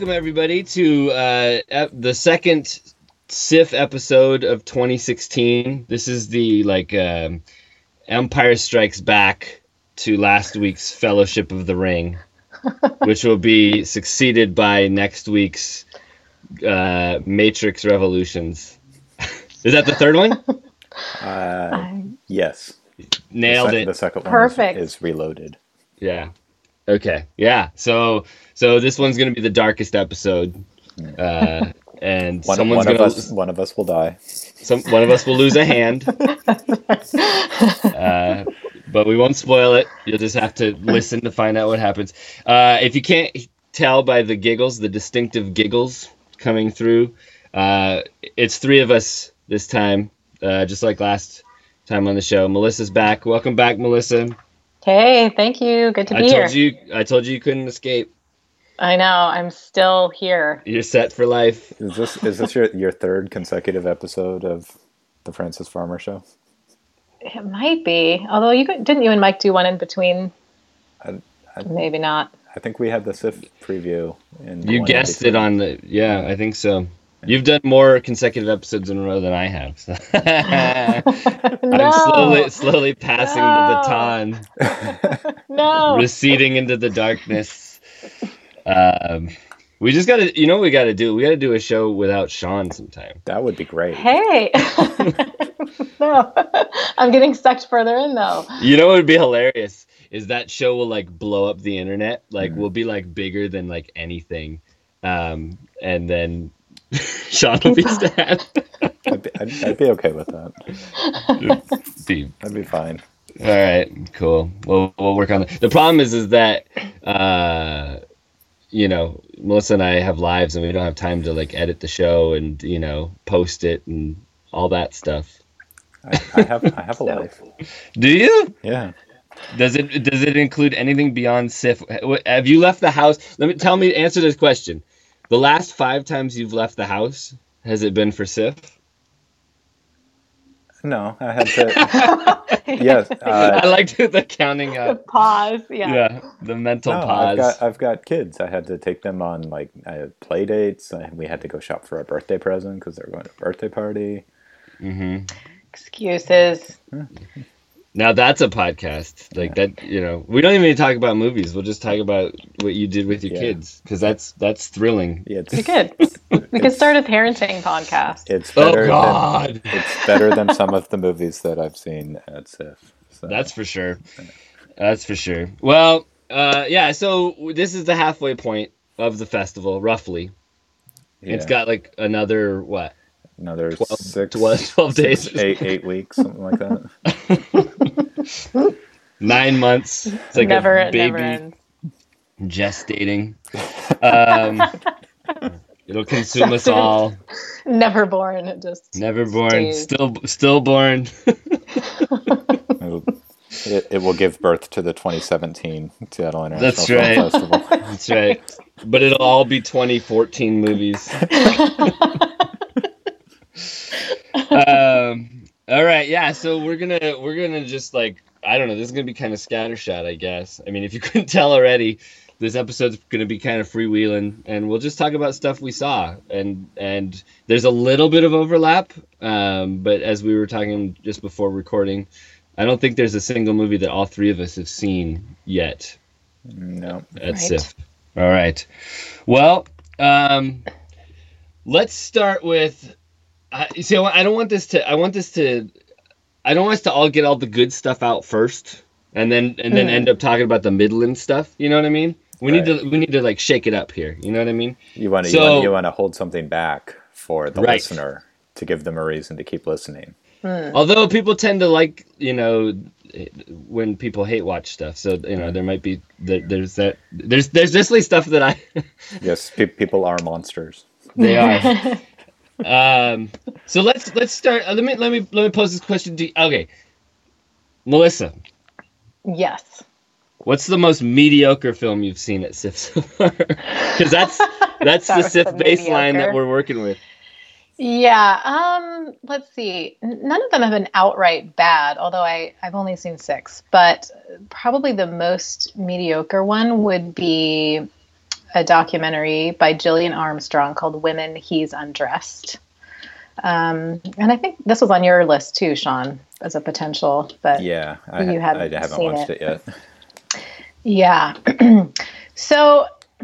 welcome everybody to uh, ep- the second SIFF episode of 2016. This is the like um, Empire Strikes Back to last week's Fellowship of the Ring, which will be succeeded by next week's uh, Matrix Revolutions. is that the third one? Uh, yes. Nailed the, sec- it. The second one Perfect. is, is reloaded. Yeah. Okay. Yeah. So so this one's gonna be the darkest episode, uh, and One, someone's one of gonna us, one of us will die. some one of us will lose a hand. Uh, but we won't spoil it. You'll just have to listen to find out what happens. Uh, if you can't tell by the giggles, the distinctive giggles coming through, uh, it's three of us this time, uh, just like last time on the show. Melissa's back. Welcome back, Melissa. Hey, thank you. Good to I be here. told you. I told you you couldn't escape. I know. I'm still here. You're set for life. Is this is this your, your third consecutive episode of the Frances Farmer Show? It might be. Although you didn't you and Mike do one in between? I- I- Maybe not. I think we had the SIFF preview. In You guessed it on the. Yeah, I think so. You've done more consecutive episodes in a row than I have. so. no. I'm slowly, slowly passing the baton, no. receding into the darkness. Um, we just gotta, you know, what we gotta do. We gotta do a show without Sean sometime. That would be great. Hey. no. I'm getting sucked further in though. You know what would be hilarious is that show will like blow up the internet. Like Mhm. we'll be like bigger than like anything, um, and then Sean will be sad. I'd be, I'd, I'd be okay with that. Be That'd be fine. All right, cool. We'll we'll work on it. The problem is is that uh you know, Melissa and I have lives and we don't have time to like edit the show and, you know, post it and all that stuff. I, I have I have a life. Do you? Yeah. Does it does it include anything beyond SIFF? Have you left the house? Let me tell me answer this question. The last 5 times you've left the house, has it been for SIFF? No, I had to. yes. Uh, I liked the counting The pause. Yeah. Yeah, the mental no, pause. I've got I've got kids. I had to take them on like I had play dates. I, we had to go shop for a birthday present because they're going to a birthday party. Mhm. Excuses. Now that's a podcast. Like that, you know, we don't even need to talk about movies. We'll just talk about what you did with your Yeah. kids because that's that's thrilling. Yeah, it's You're good. We could start a parenting podcast. it's Oh better. God, Than, it's better than some of the movies that I've seen at SIFF. So. that's for sure. That's for sure. Well, uh, yeah. So this is the halfway point of the festival, roughly. It's got like another what, another 12 six, 12 12 days. eight eight weeks, something like that. nine months. It's like never, a baby gestating. Um, it'll consume us all. Never born. It just Never born, stays. still stillborn. It'll- It, it will give birth to the 2017 Seattle International That's Film right. Festival. That's right. But it'll all be 2014 movies. um, all right, yeah. So we're gonna we're gonna just like I don't know. This is gonna be kind of scattershot, I guess. I mean, if you couldn't tell already, this episode's gonna be kind of freewheeling, and we'll just talk about stuff we saw. And and there's a little bit of overlap, um, but as we were talking just before recording, I don't think there's a single movie that all three of us have seen yet No. at Right. SIFF. All right. Well, um, let's start with. Uh, you see, I don't want this to. I want this to. I don't want us to all get all the good stuff out first, and then and then Mhm. end up talking about the Midland stuff. You know what I mean? We need to. We need to like shake it up here. You know what I mean? You want to So- you, want, you want to hold something back for the Right. listener to give them a reason to keep listening. Hmm. Although people tend to like, you know, when people hate watch stuff. So you know, there might be there, there's that there's there's definitely stuff that I Yes, pe- people are monsters. they are. um, so let's let's start. uh, let me let me let me pose this question to you. Okay, Melissa, yes. what's the most mediocre film you've seen at SIFF so far? Because that's that's That the SIFF the baseline that we're working with. Yeah. Um. Let's see. None of them have been outright bad, although I I've only seen six. But probably the most mediocre one would be a documentary by Gillian Armstrong called Women He's Undressed. Um, and I think this was on your list too, Sean, as a potential, but Yeah, I, You ha- haven't I haven't seen watched it. it, yet. Yeah. so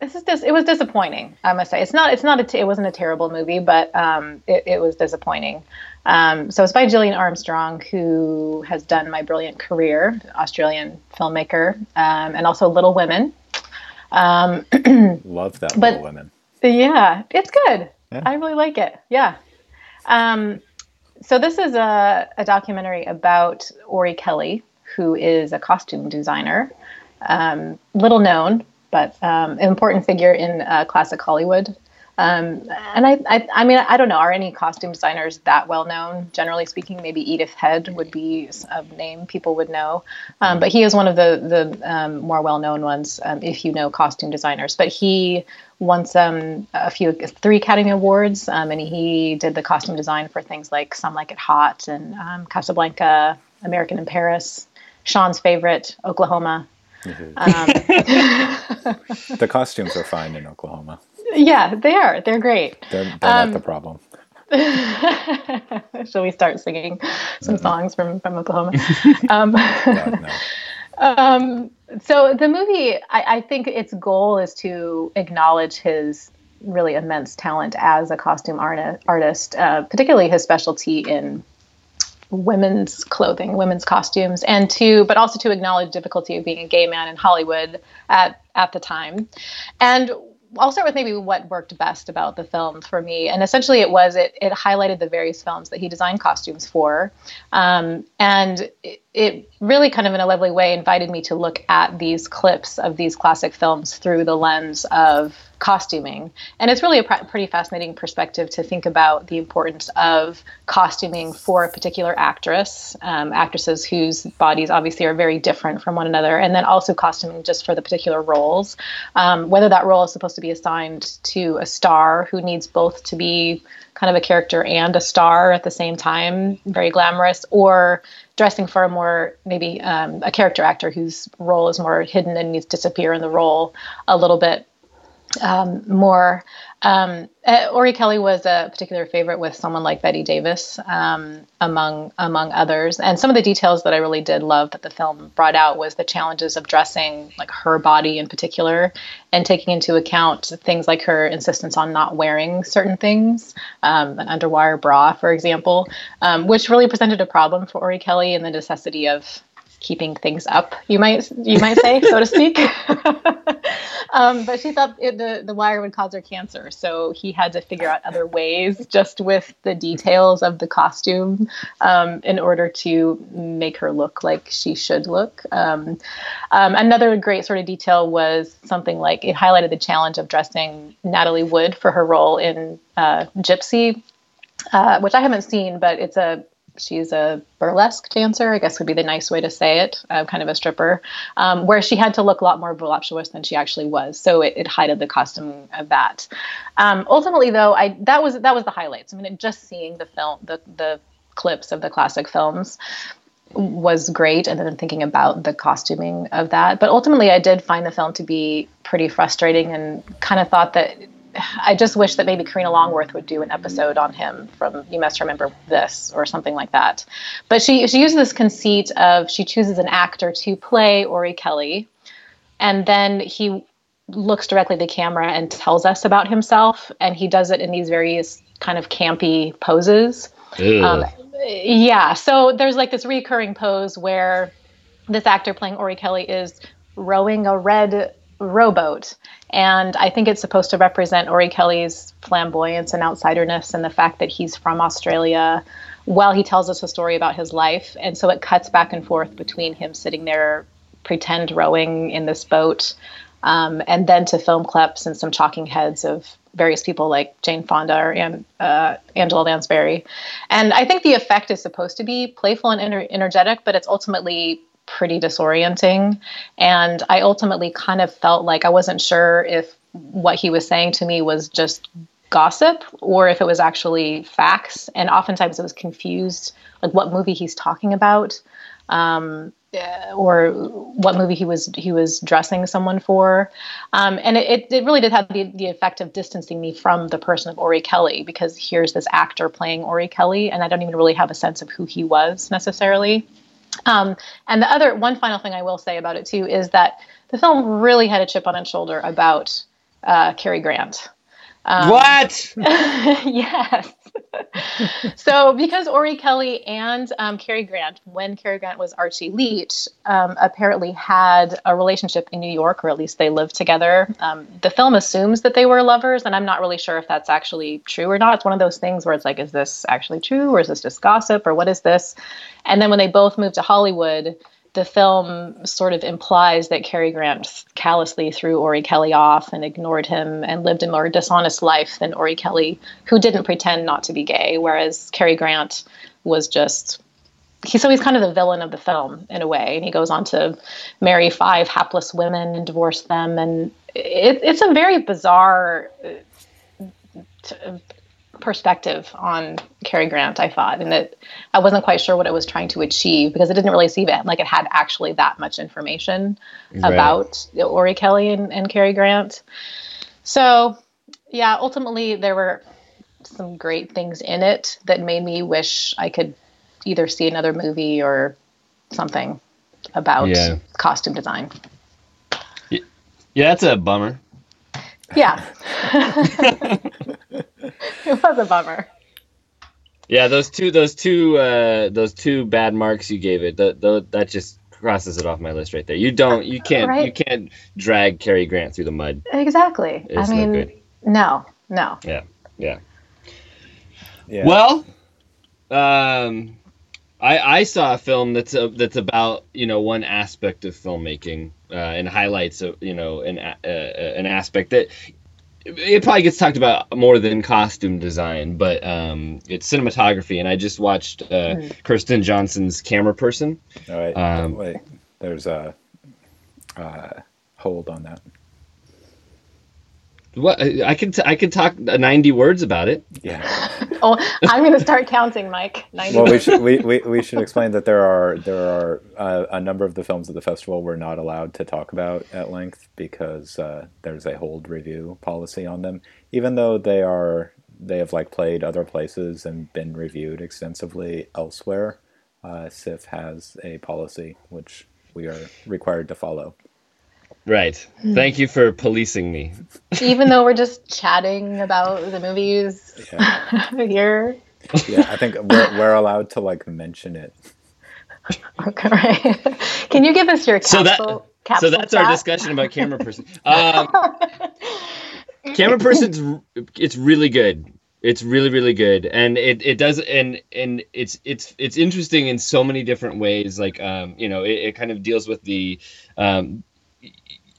this is it was disappointing. I must say it's not it's not a t- it wasn't a terrible movie, but um, it, it was disappointing. Um, so it's by Gillian Armstrong, who has done My Brilliant Career, Australian filmmaker, um, and also Little Women. Um, Love that But- Little Women. yeah, it's good. Yeah. I really like it. Yeah. Um, so this is a, a documentary about Orry-Kelly, who is a costume designer, um, little known, but um, an important figure in uh, classic Hollywood. Um, and I, I, I mean, I don't know, are any costume designers that well known? Generally speaking, maybe Edith Head would be a name people would know. Um, but he is one of the, the um, more well known ones, um, if you know costume designers. But he won some, a few, three Academy Awards, um, and he did the costume design for things like Some Like It Hot and um, Casablanca, American in Paris, Sean's favorite, Oklahoma. Um, The costumes are fine in Oklahoma. Yeah, they are. They're great. They're, they're Um, not the problem. Shall we start singing some songs from from Oklahoma? um, God, no. um, so the movie, I, I think its goal is to acknowledge his really immense talent as a costume arti- artist, uh, particularly his specialty in women's clothing, women's costumes, and to but also to acknowledge difficulty of being a gay man in Hollywood at at the time. And I'll start with maybe what worked best about the film for me, and essentially it was it it highlighted the various films that he designed costumes for, um, and it, it really kind of in a lovely way invited me to look at these clips of these classic films through the lens of costuming. And it's really a pr- pretty fascinating perspective to think about the importance of costuming for a particular actress, um, actresses whose bodies obviously are very different from one another, and then also costuming just for the particular roles. Um, whether that role is supposed to be assigned to a star who needs both to be kind of a character and a star at the same time, very glamorous, or dressing for a more maybe um, a character actor whose role is more hidden and needs to disappear in the role a little bit um, more. Um, uh, Orry-Kelly was a particular favorite with someone like Bette Davis, um, among among others. And some of the details that I really did love that the film brought out was the challenges of dressing like her body in particular, and taking into account things like her insistence on not wearing certain things, um, an underwire bra, for example, um, which really presented a problem for Orry-Kelly and the necessity of keeping things up, you might you might say, so to speak. um, but she thought it, the the wire would cause her cancer, so he had to figure out other ways, just with the details of the costume, um, in order to make her look like she should look. Um, um, another great sort of detail was something like it highlighted the challenge of dressing Natalie Wood for her role in uh, Gypsy, uh, which I haven't seen, but it's a she's a burlesque dancer, I guess would be the nice way to say it, uh, kind of a stripper, um, where she had to look a lot more voluptuous than she actually was. So it, it hided the costume of that. Um, ultimately, though, I that was that was the highlights. I mean, just seeing the film, the the clips of the classic films was great and then thinking about the costuming of that but ultimately i did find the film to be pretty frustrating and kind of thought that I just wish that maybe Karina Longworth would do an episode on him from You Must Remember This or something like that. But she she uses this conceit of she chooses an actor to play Orry-Kelly, and then he looks directly at the camera and tells us about himself, and he does it in these various kind of campy poses. Um, yeah, so there's like this recurring pose where this actor playing Orry-Kelly is rowing a red rowboat. And I think it's supposed to represent Orry-Kelly's flamboyance and outsiderness and the fact that he's from Australia while he tells us a story about his life. And so it cuts back and forth between him sitting there, pretend rowing in this boat, um, and then to film clips and some talking heads of various people like Jane Fonda or uh, Angela Lansbury. And I think the effect is supposed to be playful and ener- energetic, but it's ultimately pretty disorienting. And I ultimately kind of felt like I wasn't sure if what he was saying to me was just gossip or if it was actually facts. And oftentimes it was confused, like what movie he's talking about. Um, uh, or what movie he was he was dressing someone for, um, and it, it really did have the, the effect of distancing me from the person of Orry-Kelly because here's this actor playing Orry-Kelly, and I don't even really have a sense of who he was necessarily. Um, and the other one final thing I will say about it too is that the film really had a chip on its shoulder about uh, Cary Grant. Um, what? yes. so, because Orry-Kelly and um, Cary Grant, when Cary Grant was Archie Leach, um, apparently had a relationship in New York, or at least they lived together. Um, the film assumes that they were lovers, and I'm not really sure if that's actually true or not. It's one of those things where it's like, is this actually true, or is this just gossip, or what is this? And then when they both moved to Hollywood, the film sort of implies that Cary Grant callously threw Orry-Kelly off and ignored him and lived a more dishonest life than Orry-Kelly, who didn't pretend not to be gay, whereas Cary Grant was just he so he's kind of the villain of the film in a way, and he goes on to marry five hapless women and divorce them, and it, it's a very bizarre uh, perspective on Cary Grant, I thought, and that I wasn't quite sure what it was trying to achieve because it didn't really seem it like it had actually that much information right. about Orry-Kelly and, and Cary Grant. So, yeah, ultimately there were some great things in it that made me wish I could either see another movie or something about yeah. costume design. Yeah, that's a bummer. Yeah. it was a bummer. Yeah, those two, those two, uh, those two bad marks you gave it. That that just crosses it off my list right there. You don't, you can't, right? you can't drag Cary Grant through the mud. Exactly. It's I mean, no, no, Yeah, yeah. Yeah. Well, um, I I saw a film that's a, that's about you know one aspect of filmmaking uh, and highlights a, you know an uh, uh an aspect that it probably gets talked about more than costume design, but um, it's cinematography. And I just watched uh, mm. Kirsten Johnson's Cameraperson. All right, um, wait, there's a uh, hold on that. What I can t- I can talk ninety words about it. Yeah. oh, I'm going to start counting, Mike. 90 well, we should we, we, we should explain that there are there are uh, a number of the films at the festival we're not allowed to talk about at length because uh, there's a hold review policy on them, even though they are they have like played other places and been reviewed extensively elsewhere. Uh, SIFF has a policy which we are required to follow. Right. Hmm. Thank you for policing me. Even though we're just chatting about the movies yeah. here. Yeah, I think we're, we're allowed to like mention it. Okay, right. Can you give us your capsule? So, that, capsule so that's chat? our discussion about camera person. Um, Cameraperson's it's really good. It's really really good, and it, it does and and it's it's it's interesting in so many different ways. Like um, you know, it, it kind of deals with the um,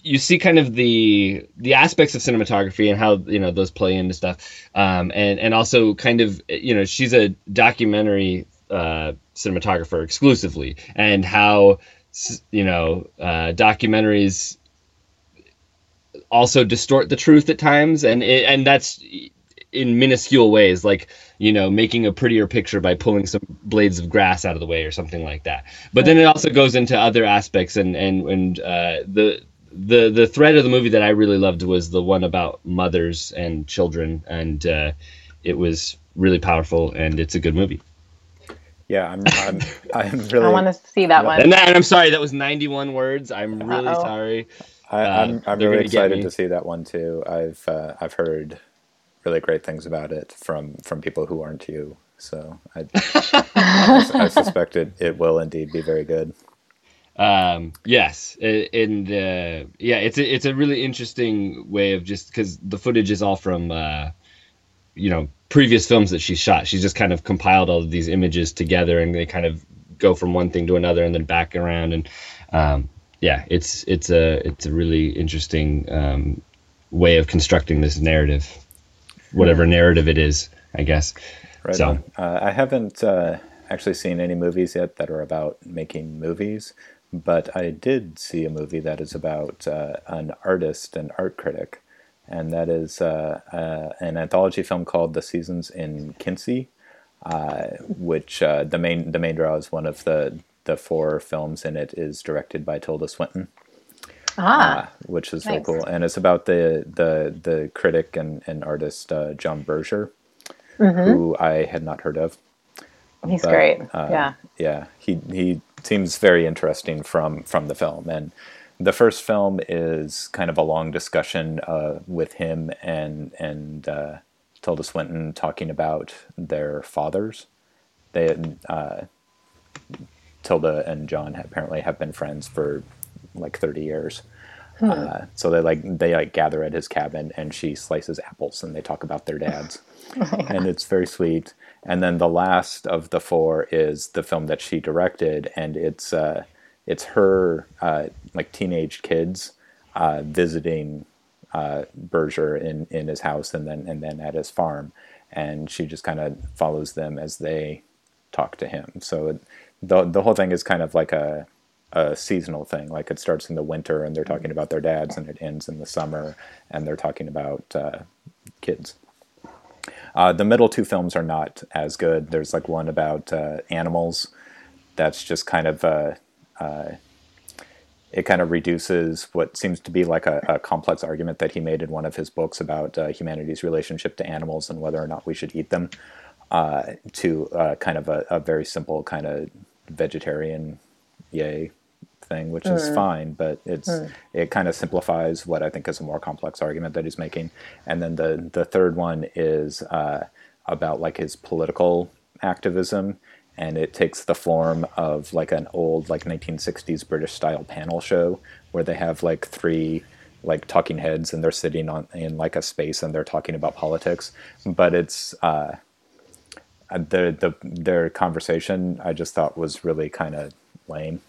you see kind of the the aspects of cinematography and how you know those play into stuff. Um, and and also kind of you know she's a documentary uh, cinematographer exclusively and how you know uh, documentaries also distort the truth at times. And it, and that's in minuscule ways like you know making a prettier picture by pulling some blades of grass out of the way or something like that. But then it also goes into other aspects and and and uh, the the the thread of the movie that I really loved was the one about mothers and children, and uh, it was really powerful, and it's a good movie. Yeah, I'm. I'm, I'm really. I want to see that one. And, that, and I'm sorry, that was 91 words. I'm really Uh-oh. sorry. I, am I'm, uh, I'm really excited to see that one too. I've uh, I've heard really great things about it from from people who aren't you. So I, I, I suspect it, it will indeed be very good. Um, yes, and uh, yeah, it's a, it's a really interesting way of just because the footage is all from uh, you know previous films that she shot. She's just kind of compiled all of these images together, and they kind of go from one thing to another, and then back around. And um, yeah, it's it's a it's a really interesting um, way of constructing this narrative, whatever narrative it is, I guess. Right. So uh, I haven't uh, actually seen any movies yet that are about making movies but I did see a movie that is about uh, an artist and art critic, and that is uh, uh, an anthology film called The Seasons in Quincy, uh, which uh, the main the main draw is one of the the four films in it is directed by Tilda Swinton. Ah, which is really cool. And it's about the the the critic and, and artist uh, John Berger, Mm-hmm. who I had not heard of. he's but, great. uh, yeah. Yeah, he he seems very interesting from from the film. And the first film is kind of a long discussion uh, with him and and uh, Tilda Swinton talking about their fathers. They uh, Tilda and John apparently have been friends for like thirty years. Uh, so they like they like gather at his cabin and she slices apples and they talk about their dads and it's very sweet and then the last of the four is the film that she directed and it's uh, it's her uh, like teenage kids uh, visiting uh, Berger in, in his house and then and then at his farm and she just kind of follows them as they talk to him so the the whole thing is kind of like a a seasonal thing. Like it starts in the winter and they're talking about their dads, and it ends in the summer and they're talking about uh, kids. Uh, the middle two films are not as good. There's like one about uh, animals. That's just kind of uh, uh, it kind of reduces what seems to be like a, a complex argument that he made in one of his books about uh, humanity's relationship to animals and whether or not we should eat them uh, to kind of a, a very simple kind of vegetarian yay thing, which is fine, but it's it kind of simplifies what I think is a more complex argument that he's making. And then the the third one is uh, about like his political activism, and it takes the form of like an old like 1960s British style panel show where they have like three like talking heads and they're sitting on in like a space and they're talking about politics, but it's uh, uh, the the their conversation I just thought was really kind of lame.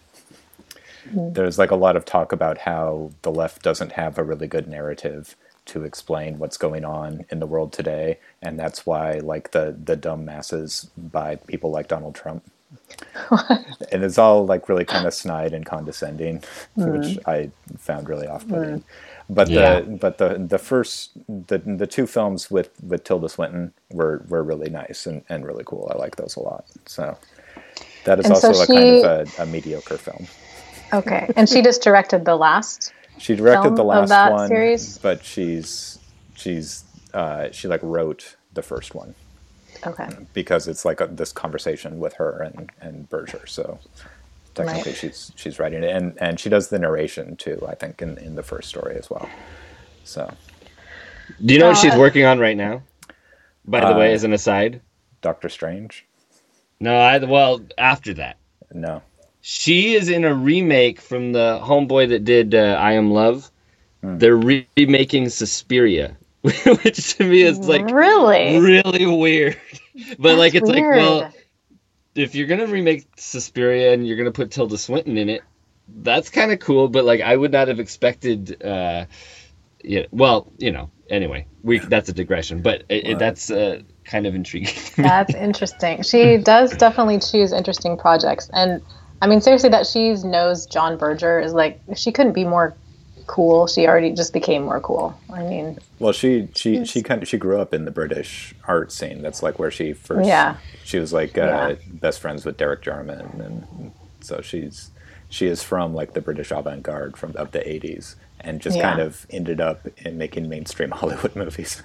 Mm. There's like a lot of talk about how the left doesn't have a really good narrative to explain what's going on in the world today, and that's why like the the dumb masses buy people like Donald Trump. and it's all like really kind of snide and condescending, mm. which I found really off-putting. Mm. But Yeah. the but the the first the the two films with with Tilda Swinton were were really nice and, and really cool. I like those a lot. So that is And so also a kind of a, a mediocre film. Okay. And she just directed the last. She directed film the of last that one, series? but she's she's uh, she like wrote the first one Okay. because it's like a, this conversation with her and and Berger. So technically, Right. she's she's writing it, and and she does the narration too. I think in in the first story as well. So Do you know what Oh, she's working on right now? By the way, Uh, as an aside. Doctor Strange, No, I well after that. no, She is in a remake from the homeboy that did uh, I Am Love. Hmm. They're re- remaking Suspiria, which to me is like really? really weird. But like That's it's like well, if you're gonna remake Suspiria and you're gonna put Tilda Swinton in it, that's kind of cool. But like I would not have expected. uh Yeah, well, you know. Anyway, we that's a digression, but it, it, that's uh, kind of intriguing. That's interesting. She does definitely choose interesting projects. And I mean, seriously, that she knows John Berger is like, she couldn't be more cool. She already just became more cool. I mean, Well, she she she kind of she grew up in the British art scene. That's like where she first. Yeah. She was like uh, Yeah. best friends with Derek Jarman, and so she's she is from like the British avant-garde from of the '80s, and just Yeah. kind of ended up in making mainstream Hollywood movies.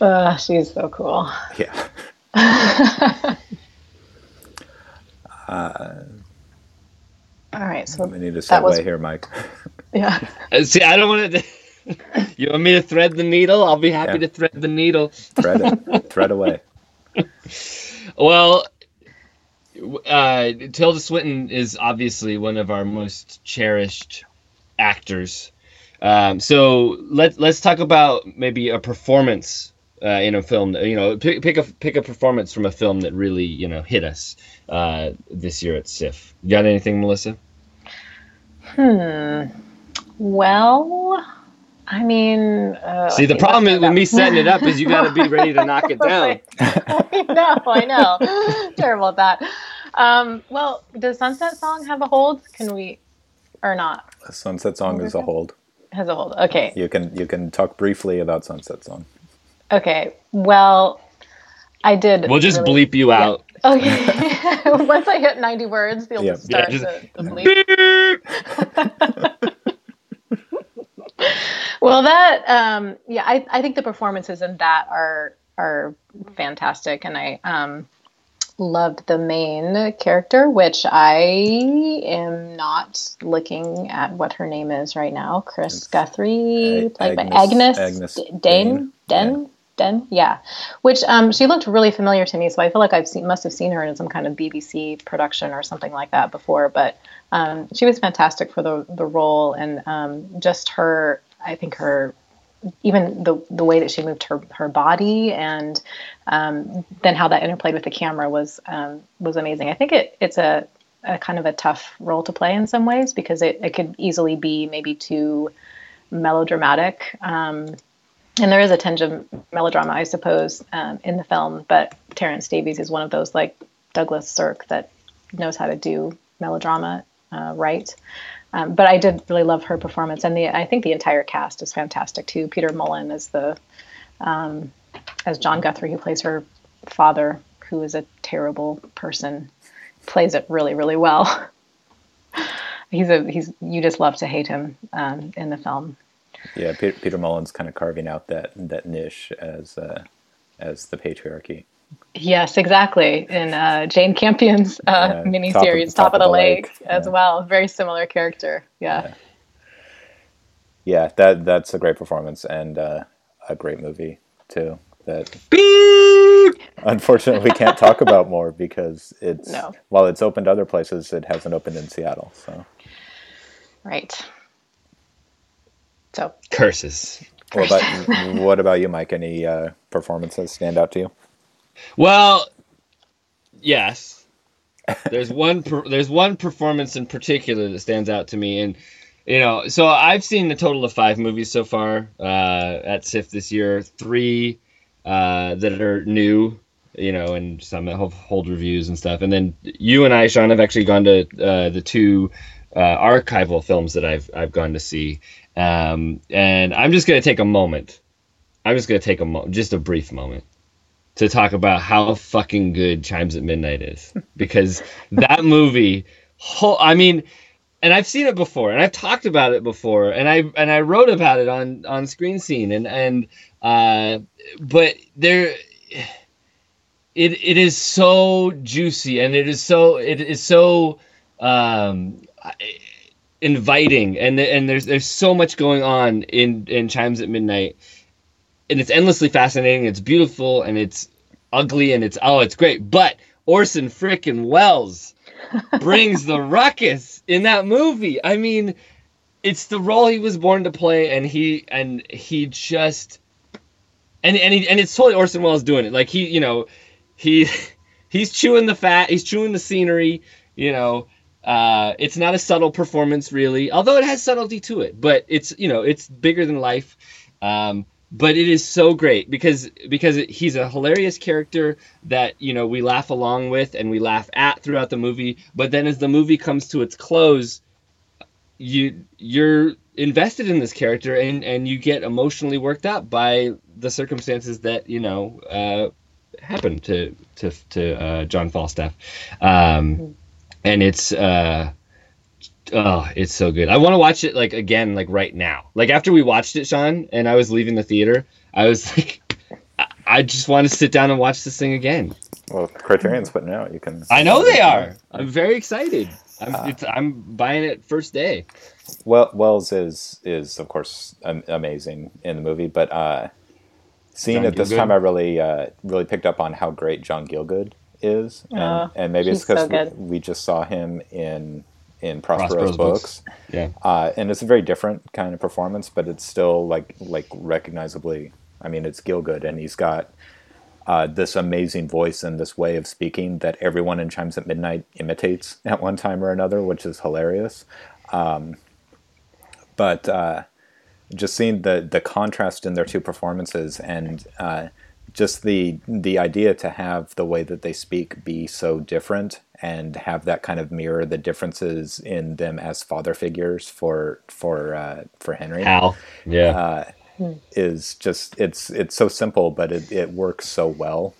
uh, she's so cool. Yeah. All right. So, We need a That segue was- here, Mike. yeah. Uh, See, I don't want to. you want me to thread the needle? I'll be happy Yeah. to thread the needle. Thread it. Thread away. Well, uh, Tilda Swinton is obviously one of our most cherished actors. Um, so let let's talk about maybe a performance uh, in a film. You know, pick, pick a pick a performance from a film that really you know hit us uh, this year at SIFF. You got anything, Melissa? Hmm. Well, I mean, uh, See, the problem is with me setting it up is you got to be ready to knock it down. I know, I know. Terrible at that. Um, well, does Sunset Song have a hold? Can we, or not? Sunset Song is a hold. Has a hold. Okay. You can you can talk briefly about Sunset Song. Okay. Well, I did. We'll just really- bleep you out. Okay. Once I hit 90 words, they'll Yeah. just start Yeah, just- the, the bleep. well, that um, yeah, I, I think the performances in that are are fantastic, and I um, loved the main character, which I am not looking at what her name is right now. Chris It's Guthrie, Ag- played by Agnes- Agnes, Agnes Dane. Dane. Den. Den, yeah, which um, she looked really familiar to me, so I feel like I've seen, must have seen her in some kind of BBC production or something like that before. But um, she was fantastic for the the role, and um, just her, I think her, even the the way that she moved her her body, and um, then how that interplayed with the camera was um, was amazing. I think it it's a, a kind of a tough role to play in some ways because it, it could easily be maybe too melodramatic. And there is a tinge of melodrama, I suppose, um, in the film. But Terence Davies is one of those like Douglas Sirk that knows how to do melodrama uh, right. Um, but I did really love her performance, and the I think the entire cast is fantastic too. Peter Mullan as the um, as John Guthrie, who plays her father, who is a terrible person, plays it really, really well. he's a he's you just love to hate him um, in the film. Yeah, Peter, Peter Mullan's kind of carving out that that niche as uh, as the patriarchy. Yes, exactly. In uh, Jane Campion's uh, Yeah, miniseries, Top, of the, Lake, as yeah. well. Very similar character. Yeah. Yeah, that that's a great performance and uh, a great movie too. That Beep! unfortunately we can't talk about more because it's No. while it's opened other places, it hasn't opened in Seattle. So Right. So, Curses. what about what about you, Mike? Any uh, performances stand out to you? Well, yes. There's one. Per, there's one performance in particular that stands out to me, and you know, so I've seen a total of five movies so far uh, at SIFF this year. Three uh, that are new, you know, and some that hold reviews and stuff. And then you and I, Sean, have actually gone to uh, the two uh, archival films that I've I've gone to see. Um, and I'm just gonna take a moment. I'm just gonna take a mo- just a brief moment to talk about how fucking good Chimes at Midnight is because that movie whole, I mean and I've seen it before and I've talked about it before and I and I wrote about it on on screen scene and and uh but there it it is so juicy and it is so it is so um Uh, inviting and and there's there's so much going on in in Chimes at Midnight and it's endlessly fascinating. It's beautiful and it's ugly and it's oh, it's great. But Orson frickin' Welles brings the ruckus in that movie. I mean, it's the role he was born to play, and he and he just and and he, and it's totally Orson Welles doing it. Like he, you know, he he's chewing the fat, he's chewing the scenery. You know, uh, it's not a subtle performance really, although it has subtlety to it. But it's you know, it's bigger than life. Um, but it is so great because because he's a hilarious character that you know we laugh along with and we laugh at throughout the movie but then as the movie comes to its close you you're invested in this character and and you get emotionally worked up by the circumstances that you know uh, happen to to to uh, John Falstaff um, and it's uh, Oh, it's so good. I want to watch it like again, like right now. Like after we watched it, Sean, and I was leaving the theater, I was like, I- I just want to sit down and watch this thing again. Well, Criterion's putting it out. You can. I know they are. I'm very excited. I'm, it's, I'm buying it first day. Well, Welles is is of course amazing in the movie, but uh, seeing John it this time, I really uh, really picked up on how great John Gielgud is, and, Oh, and maybe it's he's so because we, we just saw him in in Prospero's, Prospero's books, books. Yeah. uh, and it's a very different kind of performance, but it's still like like recognizably. I mean, it's Gielgud, and he's got uh, this amazing voice and this way of speaking that everyone in Chimes at Midnight imitates at one time or another, which is hilarious. Um, but uh, just seeing the the contrast in their two performances and uh, just the the idea to have the way that they speak be so different and have that kind of mirror the differences in them as father figures for for uh, for Henry Hal. Yeah. uh, is just it's it's so simple but it, it works so well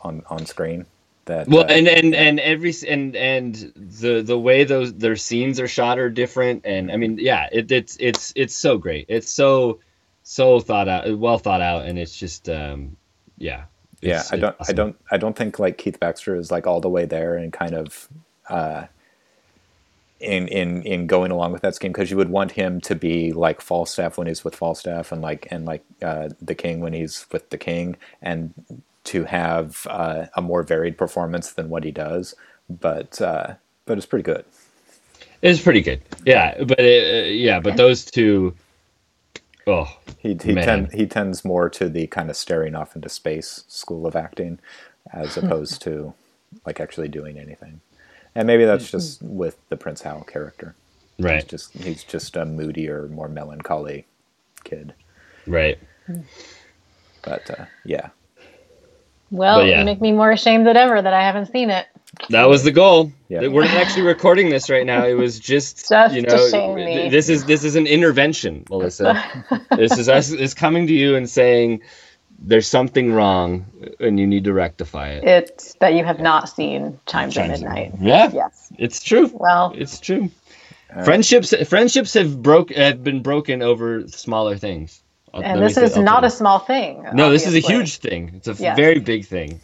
on on screen That Well, uh, and and and every and and the the way those their scenes are shot are different, and I mean, yeah, it, it's it's it's so great. It's so so thought out, well thought out, and it's just um, yeah. yeah, I don't, it's I don't, I don't think like Keith Baxter is like all the way there and kind of uh, in in in going along with that scheme because you would want him to be like Falstaff when he's with Falstaff and like and like uh, the King when he's with the King and to have uh, a more varied performance than what he does, but uh, but it's pretty good. It's pretty good. Yeah, but it, uh, yeah, but those two, oh, He he, Man. tend, he tends more to the kind of staring off into space school of acting, as opposed to like actually doing anything. And maybe that's just with the Prince Hal character. He's right, just he's just a moodier, more melancholy kid. right. But uh, yeah, Well, But yeah. you make me more ashamed than ever that I haven't seen it. That was the goal. Yeah. We're not actually recording this right now. It was just, Just you know, shame me. th- this is this is an intervention, Melissa. this is us is coming to you and saying there's something wrong and you need to rectify it. It's that you have not seen Chimes at Chimes at Midnight. Yeah, Yes. it's true. Well, It's true. Uh, friendships friendships have broke have been broken over smaller things. I'll- let and this is I'll not a small thing. you. No, this is a huge thing. It's a Yes. very big thing.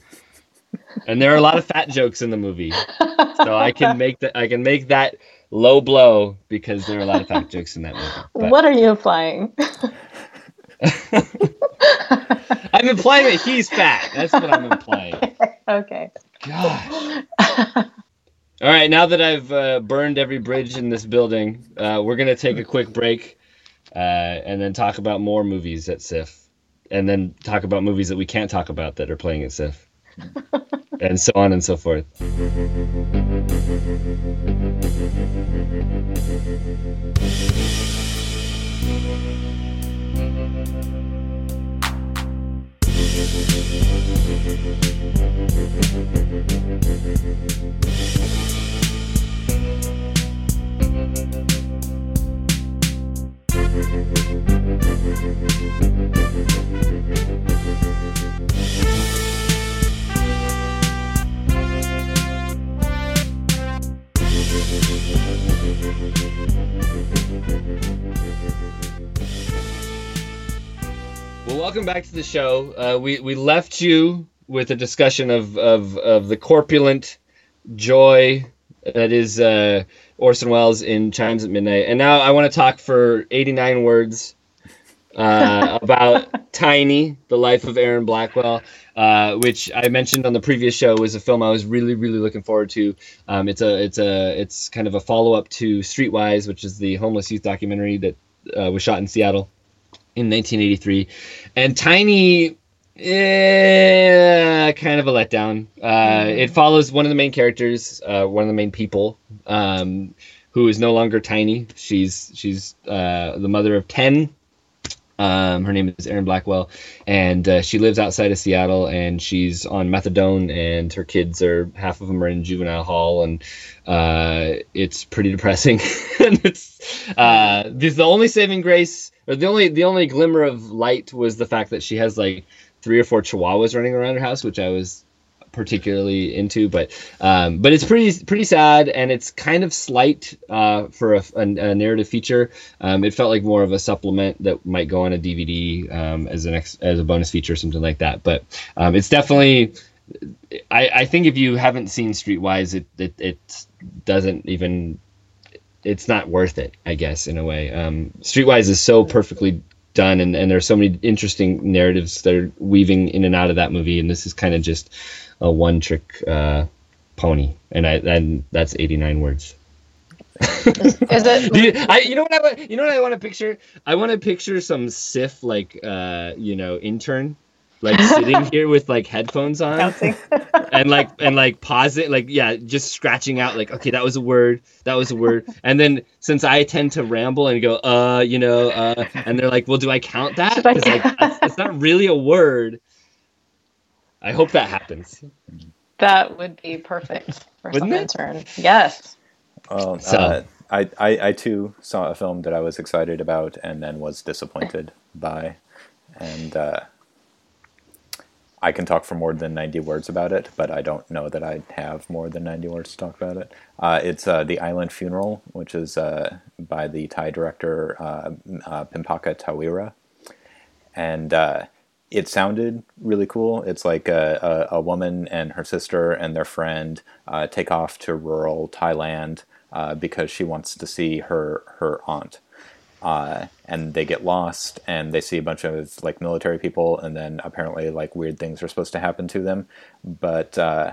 And there are a lot of fat jokes in the movie. So I can make that I can make that low blow because there are a lot of fat jokes in that movie. But What are you implying? I'm implying that he's fat. That's what I'm implying. okay. God. All right, now that I've uh, burned every bridge in this building, uh, we're gonna take a quick break, uh, and then talk about more movies at SIFF, and then talk about movies that we can't talk about that are playing at SIFF, and so on and so forth. Well, welcome back to the show. Uh, we we left you with a discussion of of, of the corpulent joy that is uh, Orson Welles in Chimes at Midnight, and now I want to talk for 89 words uh, about Tiny, the life of Erin Blackwell, uh, which I mentioned on the previous show was a film I was really really looking forward to. Um, it's a it's a it's kind of a follow up to Streetwise, which is the homeless youth documentary that uh, was shot in Seattle in 1983, and Tiny. Eh, kind of a letdown. Uh, It follows one of the main characters, uh, one of the main people, um, who is no longer tiny. She's she's uh, the mother of ten. Um, her name is Erin Blackwell, and uh, she lives outside of Seattle. And she's on methadone, and her kids are half of them are in juvenile hall, and uh, it's pretty depressing. and it's uh, the only saving grace, or the only the only glimmer of light was the fact that she has like three or four chihuahuas running around her house, which I was particularly into, but um, but it's pretty pretty sad and it's kind of slight uh, for a, a, a narrative feature. Um, it felt like more of a supplement that might go on a DVD um, as an ex, as a bonus feature or something like that. But um, it's definitely. I, I think if you haven't seen Streetwise, it, it it doesn't even. It's not worth it, I guess, in a way. Um, Streetwise is so perfectly done and, and there's so many interesting narratives that are weaving in and out of that movie and this is kind of just a one trick uh, pony. And I and that's 89 words. Is it? Do you, I, you know what I want you know what I want to picture? I want to picture some SIFF like uh, you know intern like sitting here with like headphones on and like and like pause it like yeah just scratching out like okay that was a word that was a word. And then since i tend to ramble and go uh you know uh and they're like well do i count that? Should like it's, it's not really a word i hope that happens That would be perfect for Wouldn't some it? intern. Yes. Well, So- uh, I, I, I too saw a film that I was excited about and then was disappointed by, and uh, I can talk for more than 90 words about it, but I don't know that I have more than 90 words to talk about it. Uh, it's uh, The Island Funeral, which is uh, by the Thai director uh, uh, Pimpaka Towira. And uh, it sounded really cool. It's like a, a, a, woman and her sister and their friend take off to rural Thailand because she wants to see her, her aunt uh, and they get lost and they see a bunch of like military people and then apparently like weird things are supposed to happen to them but uh,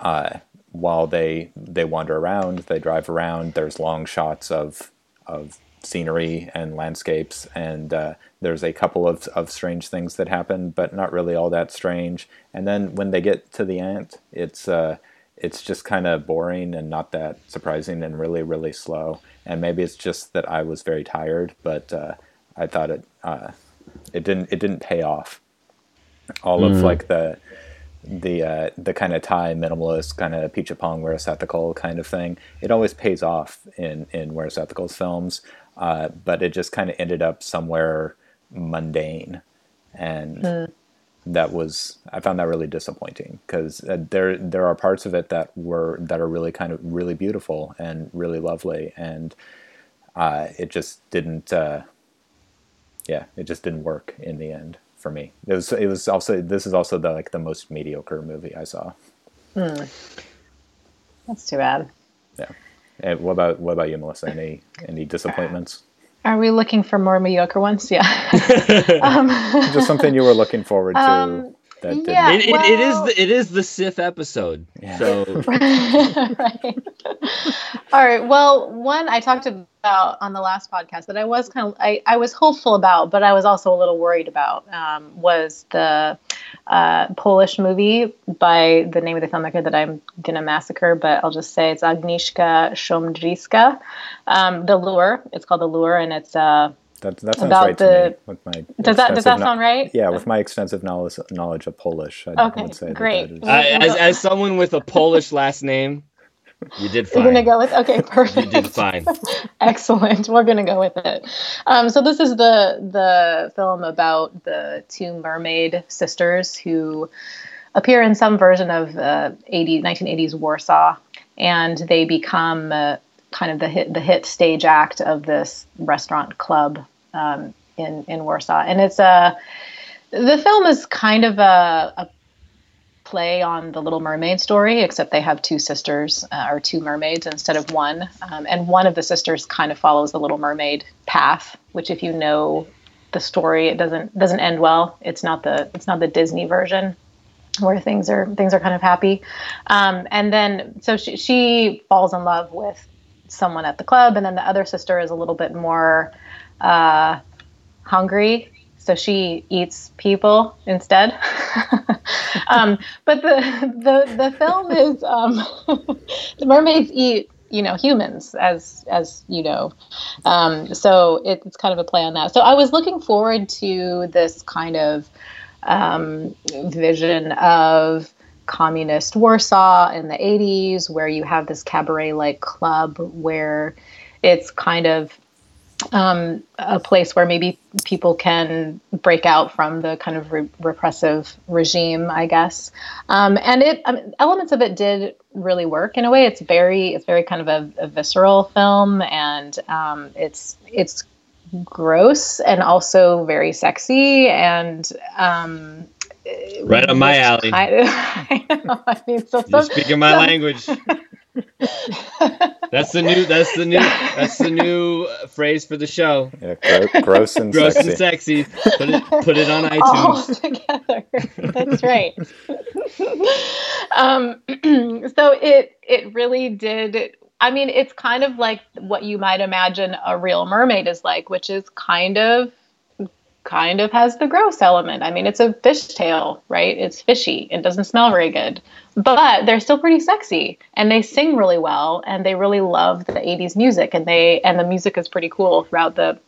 uh, while they they wander around they drive around there's long shots of of scenery and landscapes and uh, there's a couple of, of strange things that happen but not really all that strange and then when they get to the aunt it's uh, it's just kind of boring and not that surprising and really really slow and maybe it's just that I was very tired, but uh, I thought it uh, it didn't it didn't pay off. All mm. of like the the uh, the kind of Thai minimalist kind of Apichatpong Weerasethakul kind of thing. It always pays off in in Weerasethakul films, uh, but it just kind of ended up somewhere mundane, and mm. that was I found that really disappointing because uh, there there are parts of it that were that are really kind of really beautiful and really lovely, and uh, it just didn't. Uh, yeah, it just didn't work in the end for me. It was it was also this is also the like the most mediocre movie I saw. Hmm. That's too bad. And what about what about you, Melissa? Any any disappointments? Are we looking for more mediocre ones? Yeah. um, Just something you were looking forward to. Um, that yeah, it, well, it is the, it is the SIFF episode. Yeah. So right. All right. Well, one I talked about on the last podcast that I was kind of I, I was hopeful about, but I was also a little worried about um, was the uh, Polish movie by the name of the filmmaker that I'm gonna massacre, but I'll just say it's Agnieszka Smoczyńska. Um, the Lure. It's called The Lure, and it's uh that, that sounds right the, to me. With my does that does that sound right? Yeah, with my extensive knowledge knowledge of Polish, I okay, would say great. That that is... as, as someone with a Polish last name, you did fine. You're gonna go with okay, perfect. you did fine. Excellent. We're gonna go with it. Um, so this is the the film about the two mermaid sisters who appear in some version of uh, 80, 1980s Warsaw, and they become. Uh, kind of the hit the hit stage act of this restaurant club um, in in Warsaw, and it's a the film is kind of a, a, play on the Little Mermaid story, except they have two sisters uh, or two mermaids instead of one, um, and one of the sisters kind of follows the Little Mermaid path, which if you know the story, it doesn't doesn't end well. It's not the it's not the Disney version where things are things are kind of happy, um, and then so she, she falls in love with someone at the club, and then the other sister is a little bit more uh, hungry, so she eats people instead. um, but the the the film is um, the mermaids eat you know humans as as you know um, so it, it's kind of a play on that so i was looking forward to this kind of um, vision of communist warsaw in the 80s where you have this cabaret like club where it's kind of um, a place where maybe people can break out from the kind of re- repressive regime, I guess. Um, and it um, elements of it did really work in a way. It's very it's very kind of a, a visceral film, and um, it's it's gross and also very sexy and um, right on my alley. I, I, know, I mean, so, You're speaking my so, language. that's the new. That's the new. That's the new phrase for the show. Yeah, gro- gross and gross sexy. and sexy. Put it. Put it on iTunes. All together. That's right. um, so it it really did. I mean, it's kind of like what you might imagine a real mermaid is like, which is kind of kind of has the gross element. I mean, it's a fishtail, right? It's fishy. It doesn't smell very good, but they're still pretty sexy and they sing really well and they really love the 80s music and they and the music is pretty cool throughout the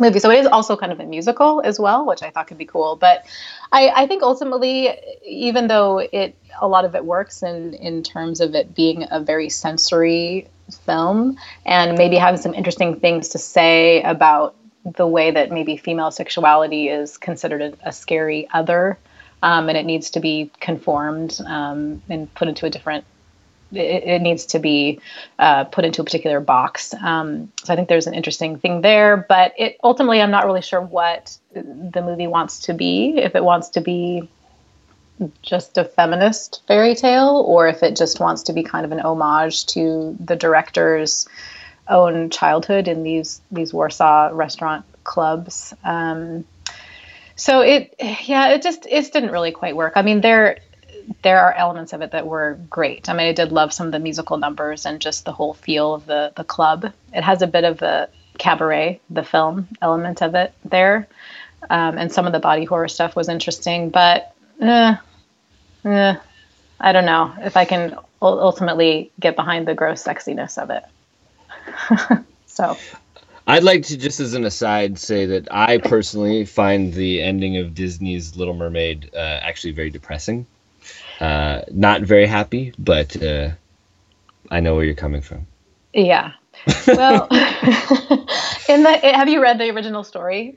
movie. So it is also kind of a musical as well, which I thought could be cool. But I, I think ultimately, even though it a lot of it works in in terms of it being a very sensory film and maybe having some interesting things to say about the way that maybe female sexuality is considered a, a scary other um, and it needs to be conformed um, and put into a different. It, it needs to be uh, put into a particular box. Um, so I think there's an interesting thing there, but it ultimately I'm not really sure what the movie wants to be. If it wants to be just a feminist fairy tale or if it just wants to be kind of an homage to the director's own childhood in these these Warsaw restaurant clubs. Um, so it yeah it just it didn't really quite work. I mean there there are elements of it that were great. I mean I did love some of the musical numbers and just the whole feel of the the club. It has a bit of the cabaret, the film element of it there. Um, and some of the body horror stuff was interesting, but eh, eh, I don't know if I can ultimately get behind the gross sexiness of it. so. I'd like to just as an aside say that I personally find the ending of Disney's Little Mermaid uh, actually very depressing. Uh, not very happy, but uh, I know where you're coming from. Yeah. Well, in the have you read the original story?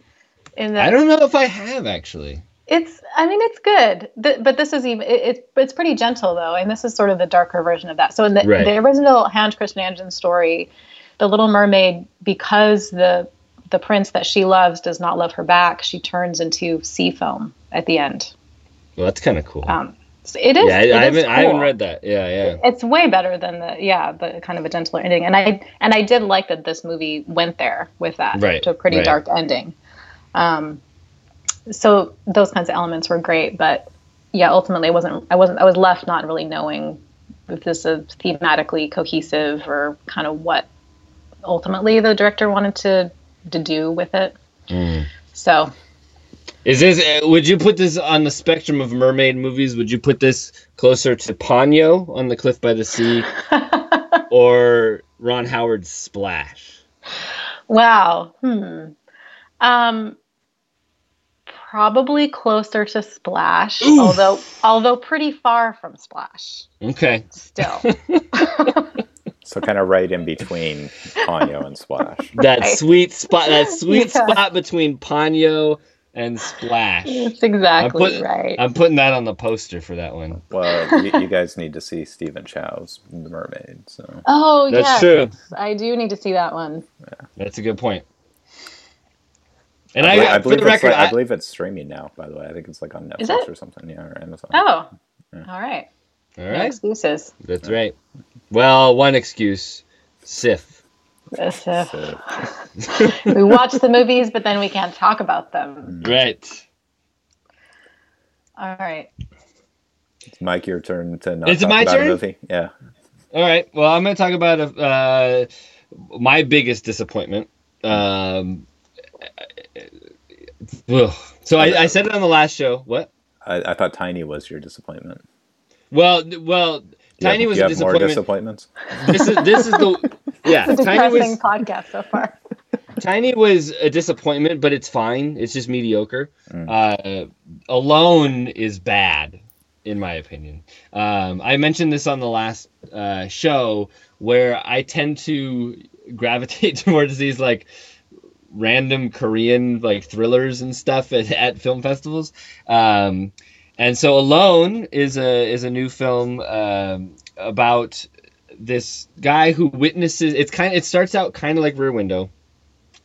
In the, I don't know if I have actually. It's, I mean, it's good, but this is even, it, it, it's pretty gentle though, and this is sort of the darker version of that. So in the, right. the original Hans Christian Andersen story, the Little Mermaid, because the the prince that she loves does not love her back, she turns into sea foam at the end. Well, that's kind of cool. Um, so it is. Yeah, I, it I haven't. Cool. I haven't read that. Yeah, yeah. It's way better than the yeah, the kind of a gentler ending. And I and I did like that this movie went there with that right, to a pretty right. dark ending. Um, so those kinds of elements were great, but yeah, ultimately, I wasn't. I wasn't. I was left not really knowing if this is thematically cohesive or kind of what ultimately the director wanted to to do with it. Mm. So, is this? Uh, would you put this on the spectrum of mermaid movies? Would you put this closer to Ponyo on the Cliff by the Sea, or Ron Howard's Splash? Wow. Hmm. Um, probably closer to Splash, Oof. although although pretty far from Splash. Okay. Still. so kind of right in between Ponyo and Splash. That right. sweet spot. That sweet yeah. spot between Ponyo and Splash. That's exactly I'm put, right. I'm putting that on the poster for that one. Well, you, you guys need to see Stephen Chow's The Mermaid. So. Oh, that's yes. true. I do need to see that one. Yeah. That's a good point. And I, I, believe, I believe record, like, I, I, believe it's streaming now. By the way, I think it's like on Netflix or something. Yeah, or Amazon. Oh, yeah. all right. All right. No excuses. That's right. Well, one excuse, SIFF. SIFF. we watch the movies, but then we can't talk about them. Mm. Right. All right. It's Mike, your turn to not Is talk it my about turn? a movie. Yeah. All right. Well, I'm going to talk about uh, my biggest disappointment. Um, so I, I, said it on the last show. What? I, I thought Tiny was your disappointment. Well, well, Tiny have, was a disappointment. More disappointments. This is this is the yeah. It's a Tiny was podcast so far. Tiny was a disappointment, but it's fine. It's just mediocre. Mm. Uh, Alone is bad, in my opinion. Um, I mentioned this on the last uh, show where I tend to gravitate towards these like random Korean like thrillers and stuff at, at film festivals. Um, and so Alone is a is a new film um, about this guy who witnesses. It's kind it starts out kind of like Rear Window.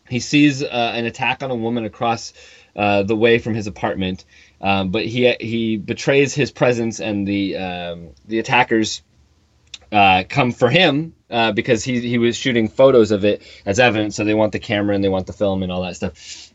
He sees uh, an attack on a woman across uh, the way from his apartment, um, but he he betrays his presence, and the um, the attackers uh, come for him uh, because he he was shooting photos of it as evidence. So they want the camera and they want the film and all that stuff.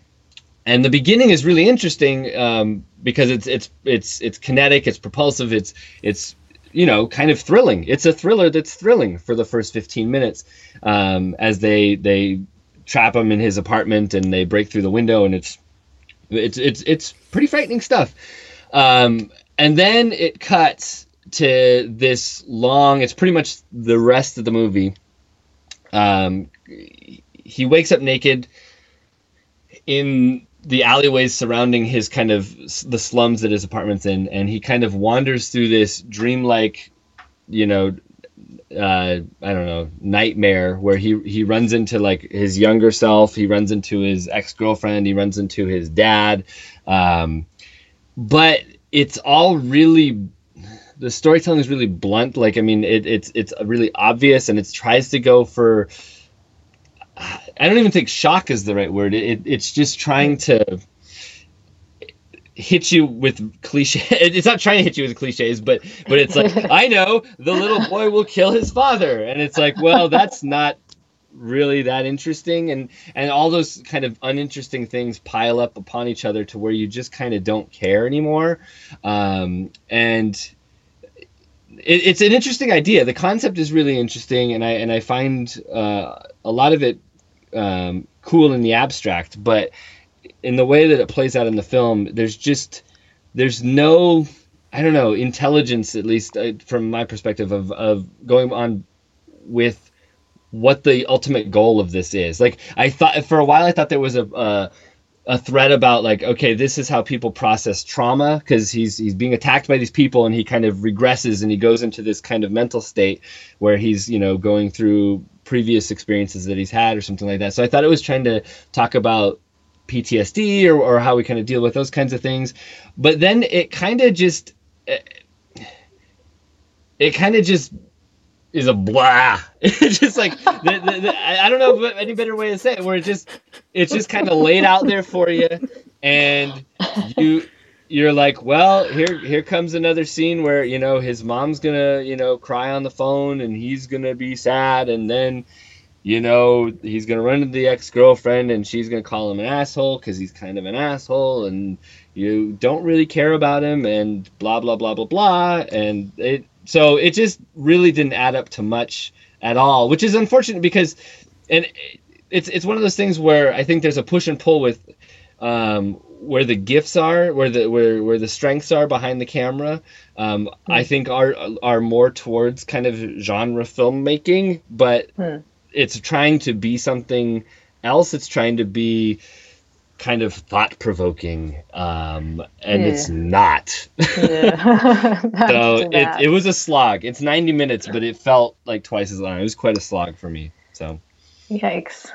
And the beginning is really interesting um, because it's it's it's it's kinetic, it's propulsive, it's it's you know kind of thrilling. It's a thriller that's thrilling for the first 15 minutes um, as they they trap him in his apartment and they break through the window and it's it's it's it's pretty frightening stuff. Um, and then it cuts to this long. It's pretty much the rest of the movie. Um, he wakes up naked in the alleyways surrounding his kind of the slums that his apartment's in, and he kind of wanders through this dreamlike, you know, uh, I don't know, nightmare where he he runs into like his younger self, he runs into his ex girlfriend, he runs into his dad, um, but it's all really the storytelling is really blunt. Like I mean, it, it's it's really obvious, and it tries to go for. I don't even think shock is the right word. It, it's just trying to hit you with cliche. It's not trying to hit you with cliches, but but it's like I know the little boy will kill his father, and it's like, well, that's not really that interesting, and and all those kind of uninteresting things pile up upon each other to where you just kind of don't care anymore, um, and. It, it's an interesting idea. The concept is really interesting, and I and I find uh, a lot of it um, cool in the abstract. But in the way that it plays out in the film, there's just there's no I don't know intelligence at least uh, from my perspective of of going on with what the ultimate goal of this is. Like I thought for a while I thought there was a a, a thread about like okay this is how people process trauma because he's he's being attacked by these people and he kind of regresses and he goes into this kind of mental state where he's you know going through previous experiences that he's had or something like that. So I thought it was trying to talk about PTSD or, or how we kind of deal with those kinds of things. But then it kind of just, it, kind of just is a blah. It's just like, the, the, the, I don't know any better way to say it, where it just, it's just kind of laid out there for you. And you, you're like, well, here here comes another scene where you know his mom's gonna you know cry on the phone and he's gonna be sad and then you know, he's gonna run to the ex girlfriend and she's gonna call him an asshole because he's kind of an asshole, and you don't really care about him, and blah blah blah blah blah, and it so it just really didn't add up to much at all, which is unfortunate because, and it's it's one of those things where I think there's a push and pull with. Um, where the gifts are, where the where where the strengths are behind the camera, um, mm. I think are are more towards kind of genre filmmaking, but mm it's trying to be something else. It's trying to be kind of thought provoking, um, and yeah. it's not. Yeah. so it, it was a slog. It's 90 minutes, but it felt like twice as long. It was quite a slog for me. So, yikes.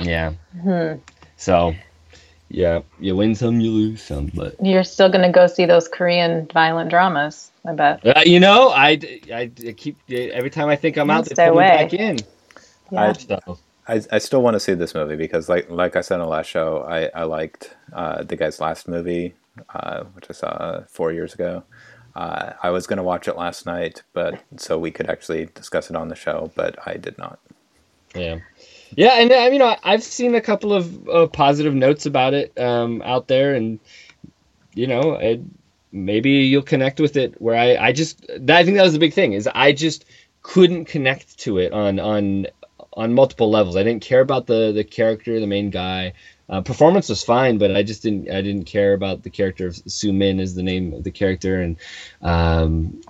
Yeah. Hmm. So, yeah, you win some, you lose some, but you're still gonna go see those Korean violent dramas. I bet. Uh, you know, I, I, I keep every time I think I'm out, they pull away. me back in. Yeah. I, I, I still want to see this movie because, like like I said in the last show, I I liked uh, the guy's last movie, uh, which I saw four years ago. Uh, I was going to watch it last night, but so we could actually discuss it on the show, but I did not. Yeah, yeah, and I mean, I've seen a couple of uh, positive notes about it um, out there, and you know, it, maybe you'll connect with it. Where I, I just, I think that was the big thing is I just couldn't connect to it on on on multiple levels. I didn't care about the the character, the main guy. Uh, performance was fine, but I just didn't I didn't care about the character of Su Min is the name of the character, and um,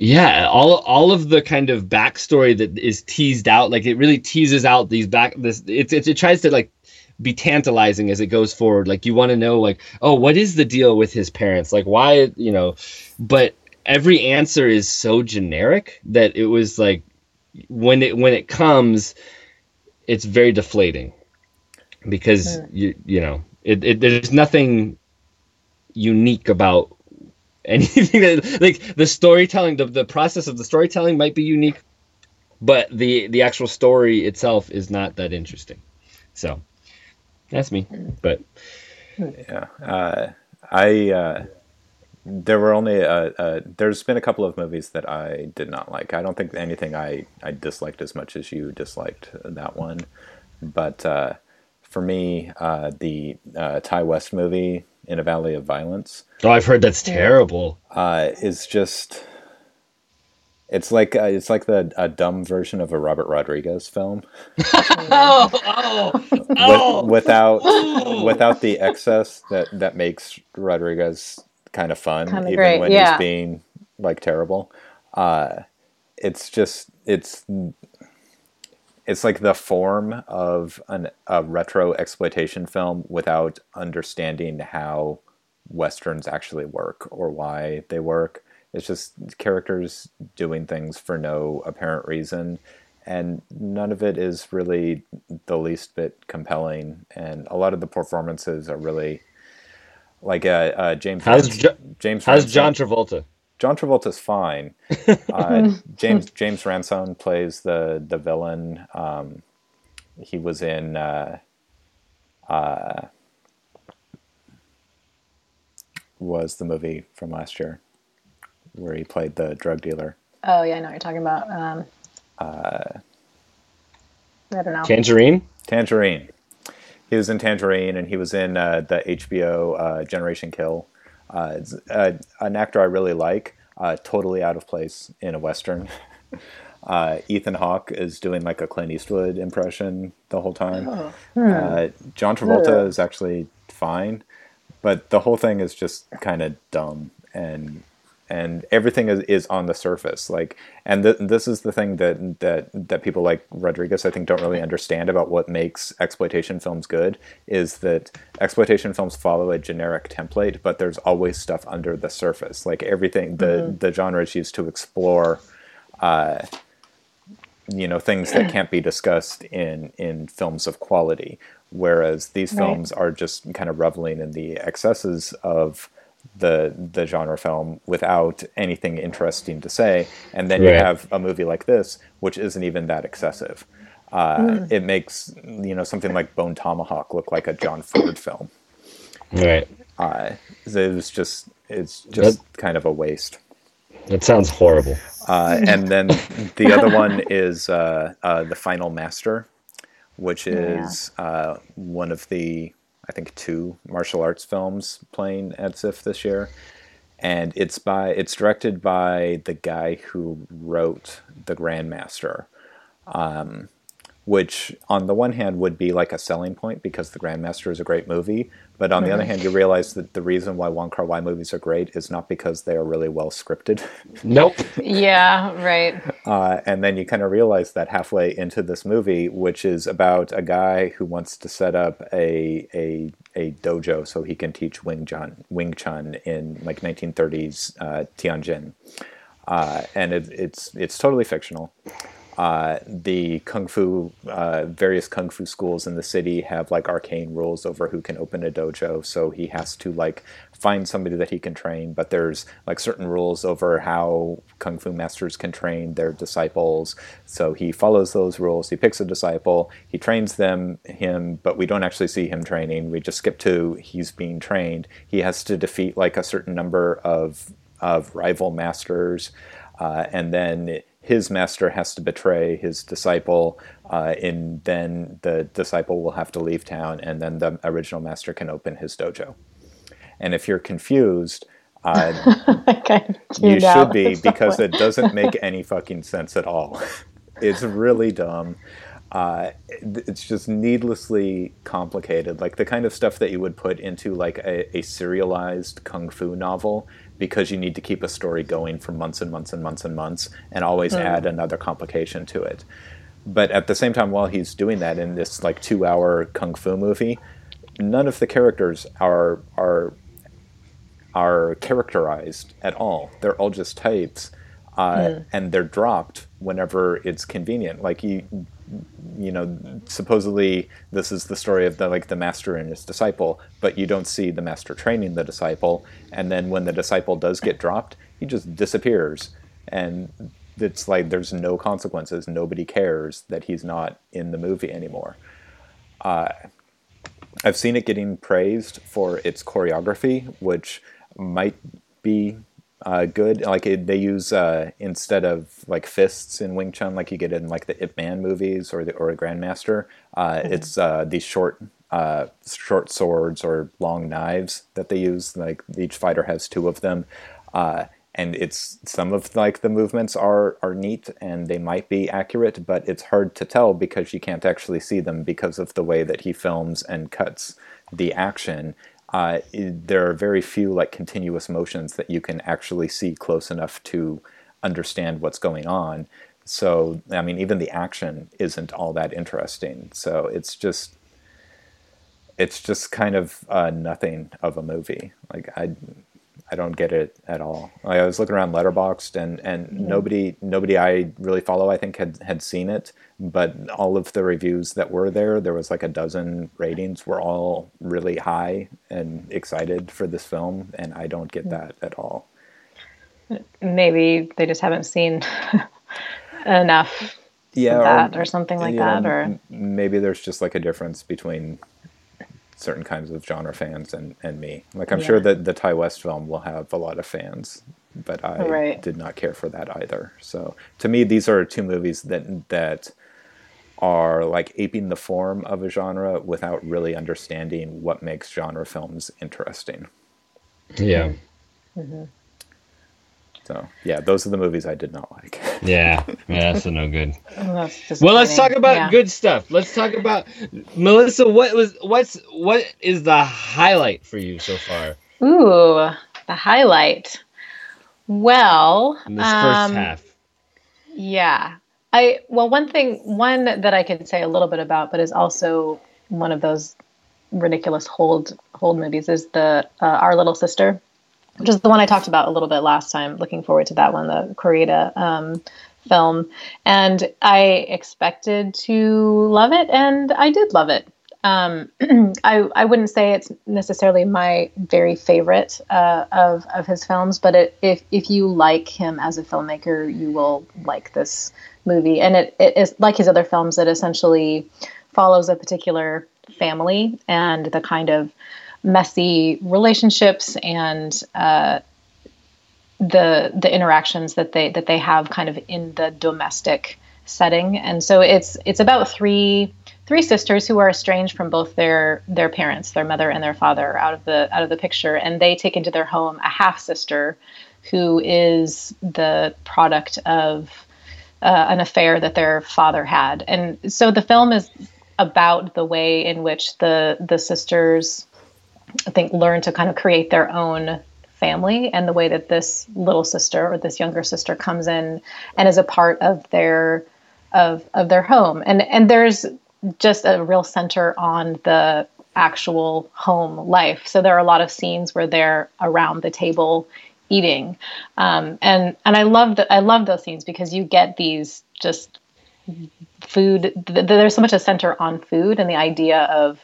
yeah, all all of the kind of backstory that is teased out, like it really teases out these back this it's, it's it tries to like be tantalizing as it goes forward. Like you want to know like oh what is the deal with his parents? Like why you know, but every answer is so generic that it was like when it when it comes, it's very deflating because you you know it, it there's nothing unique about anything that like the storytelling the, the process of the storytelling might be unique but the the actual story itself is not that interesting so that's me but yeah uh, i uh, there were only uh, uh, there's been a couple of movies that I did not like. I don't think anything I, I disliked as much as you disliked that one. But uh, for me, uh, the uh, Ti West movie in a Valley of Violence. Oh, I've heard that's terrible. Uh, is just it's like it's like the a dumb version of a Robert Rodriguez film. oh, oh, oh. With, without oh. without the excess that that makes Rodriguez kind of fun, Kinda even great. when yeah. he's being like terrible. Uh, it's just it's it's like the form of an, a retro exploitation film without understanding how westerns actually work or why they work. It's just characters doing things for no apparent reason, and none of it is really the least bit compelling. And a lot of the performances are really Like uh, uh, James. How's James? How's John Travolta? John Travolta's fine. Uh, James James Ransone plays the the villain. Um, he was in. Uh, uh, was the movie from last year where he played the drug dealer? Oh yeah, I know what you're talking about. Um, I don't know. Tangerine? Tangerine. He was in Tangerine, and he was in uh, the HBO uh, Generation Kill. Uh, it's, uh, an actor I really like. Uh, totally out of place in a western. Uh, Ethan Hawke is doing like a Clint Eastwood impression the whole time. Uh, John Travolta Ugh. is actually fine, but the whole thing is just kind of dumb and and everything is, is on the surface. Like and th- this is the thing that that that people like rodriguez i think don't really understand about what makes exploitation films good is that exploitation films follow a generic template but there's always stuff under the surface. Like everything the the genre is used to explore uh, you know things that can't be discussed in in films of quality. Whereas these Right. films are just kind of reveling in the excesses of the the genre film without anything interesting to say. And then you have a movie like this which isn't even that excessive. Uh, it makes you know something like bone tomahawk look like a john ford film. Right. uh, it was just it's just kind of a waste. That sounds horrible. uh, and then the other one is uh, uh, the Final Master, which is uh, one of the I think two martial arts films playing at SIFF this year, and it's by it's directed by the guy who wrote The Grandmaster. Um, which, on the one hand, would be like a selling point because The Grandmaster is a great movie. But on the other hand, you realize that the reason why Wong Kar Wai movies are great is not because they are really well scripted. Nope. Yeah, right. Uh, and then you kind of realize that halfway into this movie, which is about a guy who wants to set up a a, a dojo so he can teach Wing Chun Wing Chun in like 1930s uh, Tianjin, uh, and it, it's it's totally fictional. Uh, the kung fu, uh, various kung fu schools in the city have like arcane rules over who can open a dojo. So he has to like find somebody that he can train, but there's like certain rules over how kung fu masters can train their disciples. So he follows those rules. He picks a disciple, he trains them him, but we don't actually see him training. We just skip to he's being trained. He has to defeat like a certain number of of rival masters, uh, and then his master has to betray his disciple, uh, and then the disciple will have to leave town, and then the original master can open his dojo. And if you're confused, uh, kind of you should be because it doesn't make any fucking sense at all. it's really dumb. Uh, it's just needlessly complicated, like the kind of stuff that you would put into like a, a serialized kung fu novel because you need to keep a story going for months and months and months and months, and always add another complication to it. But at the same time, while he's doing that in this like two-hour kung fu movie, none of the characters are are are characterized at all. They're all just types, uh, and they're dropped whenever it's convenient. Like you, you know, supposedly this is the story of the like the master and his disciple, but you don't see the master training the disciple, and then when the disciple does get dropped, he just disappears, and it's like there's no consequences. Nobody cares that he's not in the movie anymore. Uh, I've seen it getting praised for its choreography, which might be uh, good. Like it, they use uh, instead of like fists in Wing Chun, like you get in like the Ip Man movies or the or a Grandmaster. Uh, It's uh, these short uh, short swords or long knives that they use. Like each fighter has two of them. Uh, and it's some of like the movements are are neat and they might be accurate, but it's hard to tell because you can't actually see them because of the way that he films and cuts the action. Uh, there are very few like continuous motions that you can actually see close enough to understand what's going on. So I mean, even the action isn't all that interesting. So it's just it's just kind of uh, nothing of a movie. Like I, I don't get it at all. Like, I was looking around Letterboxd, and and nobody nobody I really follow I think had had seen it, but all of the reviews that were there, there was like a dozen ratings, were all really high and excited for this film, and I don't get hmm. that at all. Maybe they just haven't seen enough Yeah, of or- or something like you that, or maybe there's just like a difference between certain kinds of genre fans and, and me. Like I'm sure that the Ti West film will have a lot of fans, but I Right. did not care for that either. So to me, these are two movies that that are like aping the form of a genre without really understanding what makes genre films interesting. Yeah. Mm-hmm. So yeah, those are the movies I did not like. Yeah. Yeah, that's a no good. that's Well, let's talk about Yeah. good stuff. Let's talk about Melissa. What was what's what is the highlight for you so far Ooh, the highlight. Well, in this first um, half? Yeah. I well one thing one that I could say a little bit about but is also one of those ridiculous hold hold movies is the uh, Our Little Sister, which is the one I talked about a little bit last time. Looking forward to that one, the Kore-eda um, film, and I expected to love it, and I did love it. Um, I I wouldn't say it's necessarily my very favorite uh, of of his films, but it, if if you like him as a filmmaker, you will like this movie. And it, it is like his other films. It essentially follows a particular family and the kind of messy relationships and uh, the the interactions that they that they have kind of in the domestic setting. And so it's it's about three three sisters who are estranged from both their their parents, their mother and their father, out of the out of the picture, and they take into their home a half sister who is the product of uh, an affair that their father had. And so the film is about the way in which the the sisters I think learn to kind of create their own family and the way that this little sister or this younger sister comes in and is a part of their of of their home. And and there's just a real center on the actual home life. So there are a lot of scenes where they're around the table eating, um, and and I love that I love those scenes because you get these just food. Th- there's so much a center on food and the idea of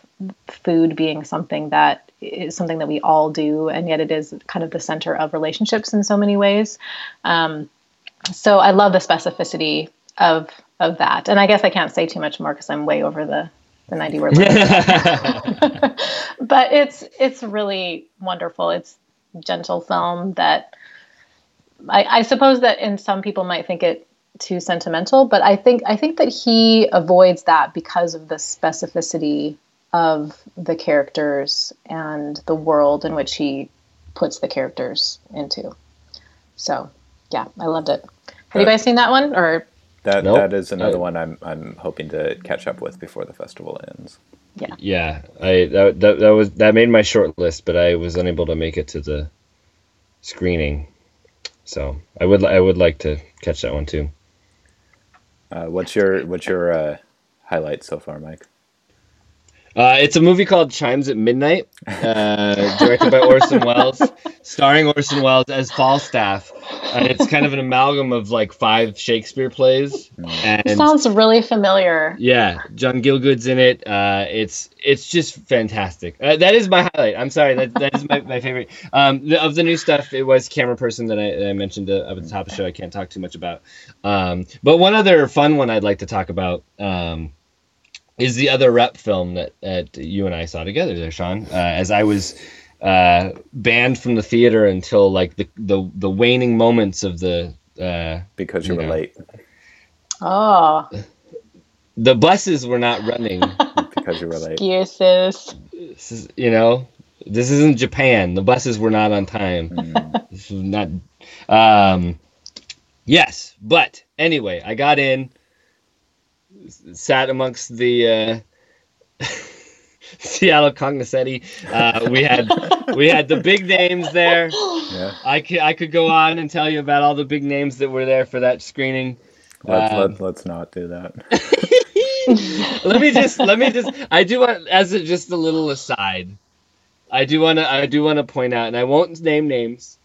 food being something that is something that we all do, and yet it is kind of the center of relationships in so many ways. Um, so I love the specificity of of that, and I guess I can't say too much more because I'm way over the the 90 word limit. but it's it's really wonderful. It's gentle film that I, I suppose that in some people might think it too sentimental, but I think I think that he avoids that because of the specificity of the characters and the world in which he puts the characters into. So, yeah, I loved it. Have you guys seen that one or That Nope. that is another I- one I'm I'm hoping to catch up with before the festival ends. Yeah. Yeah, I that, that that was that made my short list, but I was unable to make it to the screening. So I would I would like to catch that one too. Uh, what's your what's your uh, highlight so far, Mike? Uh, it's a movie called Chimes at Midnight, uh, directed by Orson Welles, starring Orson Welles as Falstaff, and it's kind of an amalgam of like five Shakespeare plays. And sounds really familiar? yeah, John Gielgud's in it. Uh, it's it's just fantastic. Uh, that is my highlight. I'm sorry, that, that is my, my favorite. Um, the, of the new stuff, it was Cameraperson that I, that I mentioned uh, up at the top of the show. I can't talk too much about. Um, but one other fun one I'd like to talk about. Um, is the other rep film that, that you and I saw together there, Sean. Uh, as I was uh, banned from the theater until like the the, the waning moments of the uh, Because you You were know. late. Oh, the buses were not running. Because you were late. excuses. this is, you know, this isn't Japan. The buses were not on time. Mm. This was not. Um, yes, but anyway, I got in, s- sat amongst the uh, Seattle cognoscenti. Uh, we had we had the big names there. Yeah. I could I could go on and tell you about all the big names that were there for that screening. Let's, Um, let, let's not do that. let me just let me just I do want as a, just a little aside. I do want to I do want to point out and I won't name names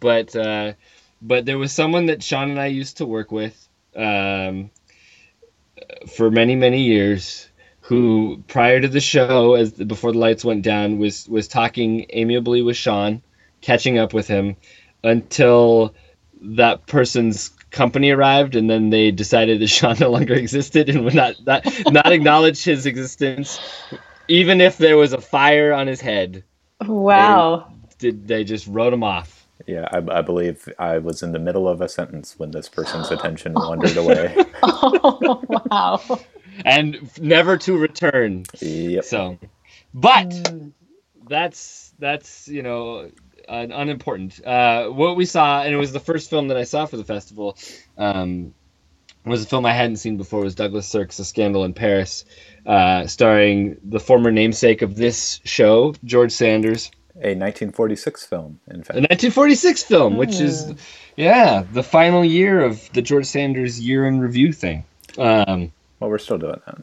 but uh, but there was someone that Sean and I used to work with um, for many many years who prior to the show as before the lights went down was was talking amiably with Sean catching up with him until that person's company arrived and then they decided that Sean no longer existed and would not not, not acknowledge his existence even if there was a fire on his head Wow. did they just wrote him off Yeah, I, I believe I was in the middle of a sentence when this person's attention wandered away. Oh, wow. and never to return Yep. so but Mm. that's that's you know un- unimportant. Uh, what we saw, and it was the first film that I saw for the festival, um, was a film I hadn't seen before. Was Douglas Sirk's *A Scandal in Paris*, uh, starring the former namesake of this show, George Sanders, A 1946 film, in fact. a 1946 film, which is Hmm. yeah the final year of the George Sanders year in review thing. Um, Well, we're still doing that.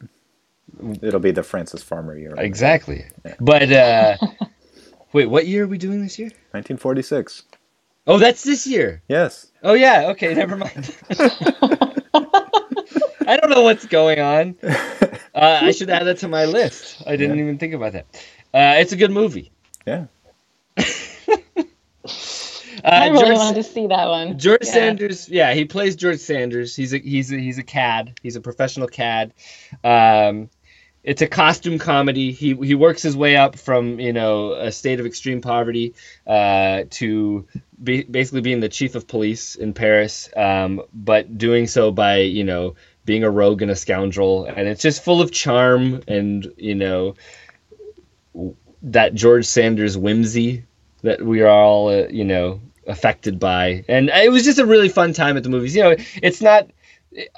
It'll be the Frances Farmer year. exactly, but uh, wait, what year are we doing this year? 1946. Oh, that's this year. Yes. Oh yeah, okay, never mind. I don't know what's going on. Uh, I should add that to my list. I didn't Yeah. even think about that. Uh, it's a good movie. Yeah. I really George, wanted to see that one. George Yeah. Sanders, yeah, he plays George Sanders. He's a he's a he's a cad. He's a professional cad. Um, it's a costume comedy. He he works his way up from you know a state of extreme poverty uh, to be, basically being the chief of police in Paris, um, but doing so by you know being a rogue and a scoundrel, and it's just full of charm and you know that George Sanders whimsy that we are all uh, you know affected by, and it was just a really fun time at the movies. You know, it's not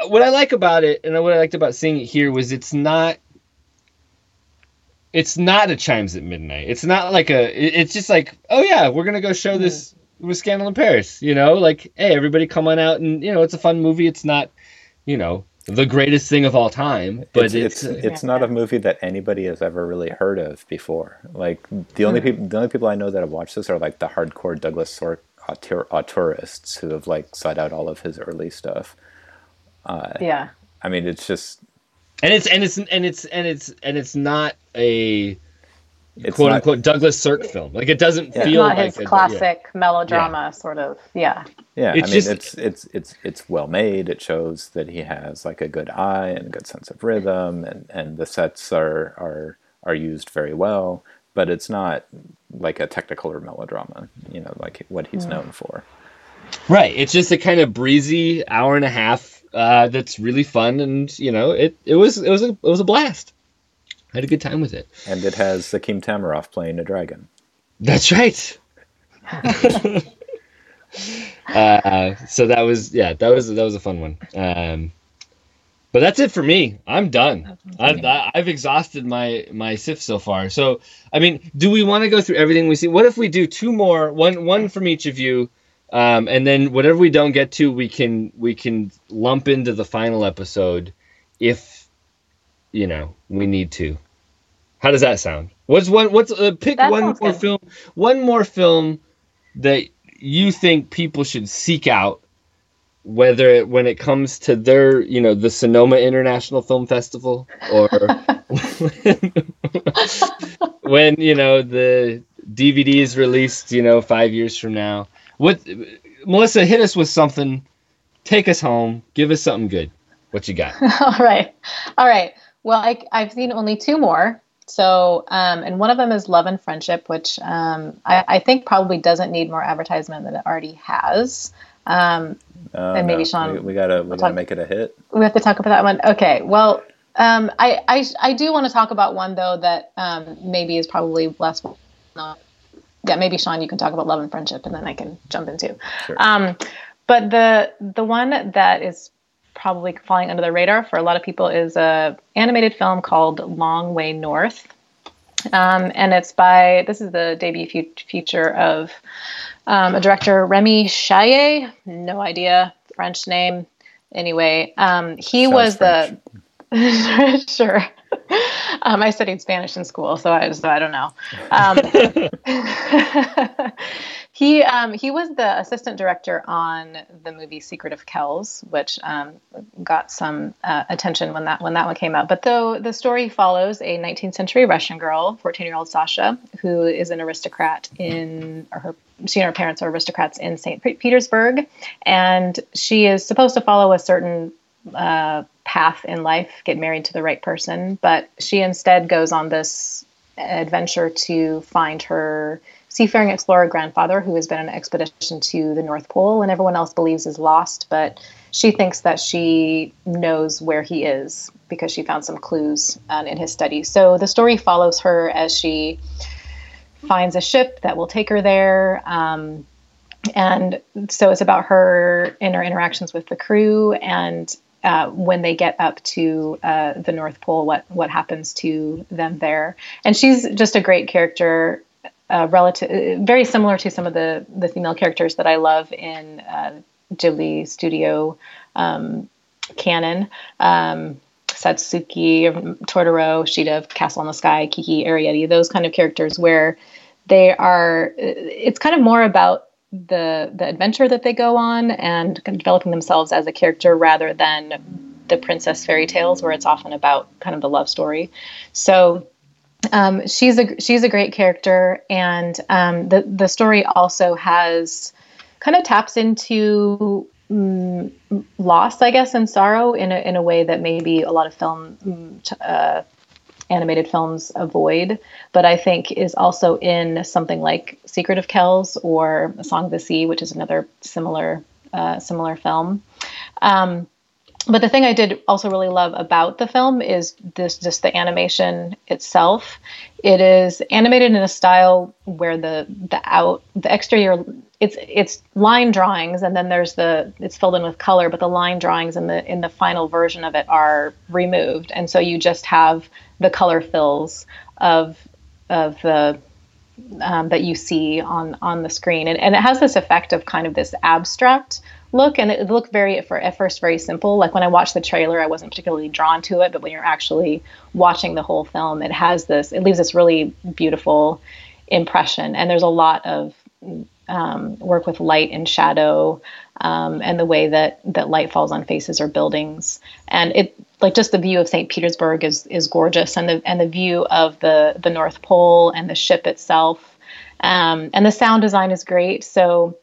what I like about it, and what I liked about seeing it here was it's not it's not a chimes at midnight. It's not like a. It's just like, oh yeah, we're gonna go show this with Scandal in Paris. You know, like hey, everybody come on out and you know it's a fun movie. It's not, you know, the greatest thing of all time, but it's it's, it's, uh, it's not a movie that anybody has ever really heard of before. Like the only people the only people I know that have watched this are like the hardcore Douglas Sirk auteur, auteurists who have like sought out all of his early stuff. Uh, yeah. I mean, it's just and it's and it's and it's and it's and it's not a It's quote not- unquote Douglas Sirk film. Like it doesn't Yeah. feel Not like his a- yeah. classic melodrama sort of. Yeah. yeah. It's I mean, just- it's it's it's it's well made. It shows that he has like a good eye and a good sense of rhythm, and and the sets are are are used very well. But it's not like a technical or melodrama. You know, like what he's known for. Right. It's just a kind of breezy hour and a half uh, that's really fun, and you know, it it was it was a it was a blast. I had a good time with it. And it has Akim Tamiroff playing a dragon. That's right. uh, so that was yeah, that was that was a fun one. Um, but that's it for me. I'm done. I've, I- I've exhausted my my SIFF so far. So I mean, do we want to go through everything we see? What if we do two more, one one from each of you, um, and then whatever we don't get to, we can we can lump into the final episode, if you know we need to. How does that sound? What's one? What's uh, pick That one more good. film? One more film that you think people should seek out, whether it, when it comes to their, you know, the Sonoma International Film Festival, or when you know the DVD is released, you know, five years from now. What, Melissa, hit us with something. Take us home. Give us something good. What you got? All right. All right. Well, I, I've seen only two more. So, um, and one of them is Love and Friendship, which um, I, I think probably doesn't need more advertisement than it already has. Um, Oh, And maybe no. Sean we, we gotta we gotta talk- make it a hit. we have to talk about that one. Okay. Well, um, I, I I do want to talk about one though that um, maybe is probably less. yeah, maybe Sean, you can talk about love and friendship, and then I can jump into. Sure. Um, but the the one that is probably flying under the radar for a lot of people is a animated film called Long Way North. Um, and it's by this is the debut fu- feature of um, a director Rémi Chayé. No idea French name. Anyway, um, he Sounds was the sure. Um, I studied Spanish in school, so I so I don't know. Um, He um, he was the assistant director on the movie Secret of Kells, which um, got some uh, attention when that when that one came out. But though the story follows a 19th century Russian girl, 14 year old Sasha, who is an aristocrat in or her she and her parents are aristocrats in St. Petersburg, and she is supposed to follow a certain uh, path in life, get married to the right person, but she instead goes on this adventure to find her seafaring explorer grandfather who has been on an expedition to the North Pole and everyone else believes is lost, but she thinks that she knows where he is because she found some clues um, in his study. So the story follows her as she finds a ship that will take her there. Um, and so it's about her and her interactions with the crew and uh, when they get up to uh, the North Pole, what what happens to them there. And she's just a great character, uh, relative, very similar to some of the the female characters that I love in uh, Ghibli Studio um, canon. Um, Satsuki, Totoro, Sheeta, Castle in the Sky, Kiki, Arrietty, those kind of characters where they are, it's kind of more about the the adventure that they go on and developing themselves as a character rather than the princess fairy tales where it's often about kind of the love story. So um, she's a she's a great character, and um, the the story also has kind of taps into mm, loss, I guess, and sorrow in a in a way that maybe a lot of film mm, uh, animated films avoid, but I think is also in something like Secret of Kells or Song of the Sea, which is another similar uh, similar film. Um, but the thing I did also really love about the film is this just the animation itself. It is animated in a style where the the out the exterior it's it's line drawings and then there's the it's filled in with color, but the line drawings in the in the final version of it are removed, and so you just have the color fills of of the um, that you see on on the screen, and, and it has this effect of kind of this abstract look, and it looked very for at first very simple. Like when I watched the trailer, I wasn't particularly drawn to it, but when you're actually watching the whole film, it has this it leaves this really beautiful impression, and there's a lot of um, work with light and shadow um, and the way that that light falls on faces or buildings and it like just the view of St. Petersburg is is gorgeous, and the and the view of the the North Pole and the ship itself, um, and the sound design is great. So.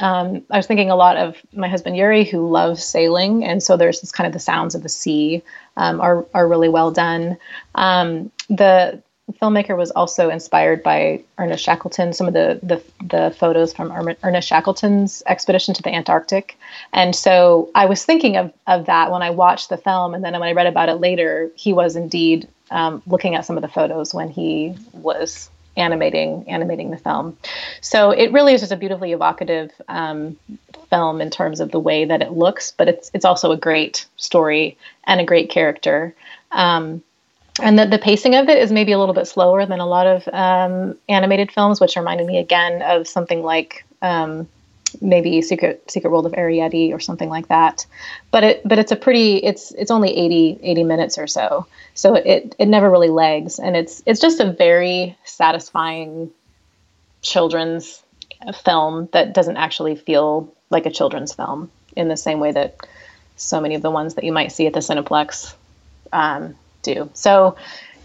Um, I was thinking a lot of my husband Yuri, who loves sailing, and so there's this kind of the sounds of the sea um, are are really well done. Um, the filmmaker was also inspired by Ernest Shackleton, some of the the, the photos from Ernest Shackleton's expedition to the Antarctic. And so I was thinking of, of that when I watched the film. And then when I read about it later, he was indeed um, looking at some of the photos when he was animating animating the film. So it really is just a beautifully evocative um, film in terms of the way that it looks, but it's it's also a great story and a great character. Um, and the, the pacing of it is maybe a little bit slower than a lot of um, animated films, which reminded me again of something like um, maybe Secret Secret World of Arrietty or something like that. But it but it's a pretty it's it's only 80, 80 minutes or so, so it it never really lags, and it's it's just a very satisfying children's film that doesn't actually feel like a children's film in the same way that so many of the ones that you might see at the Cineplex um, do. So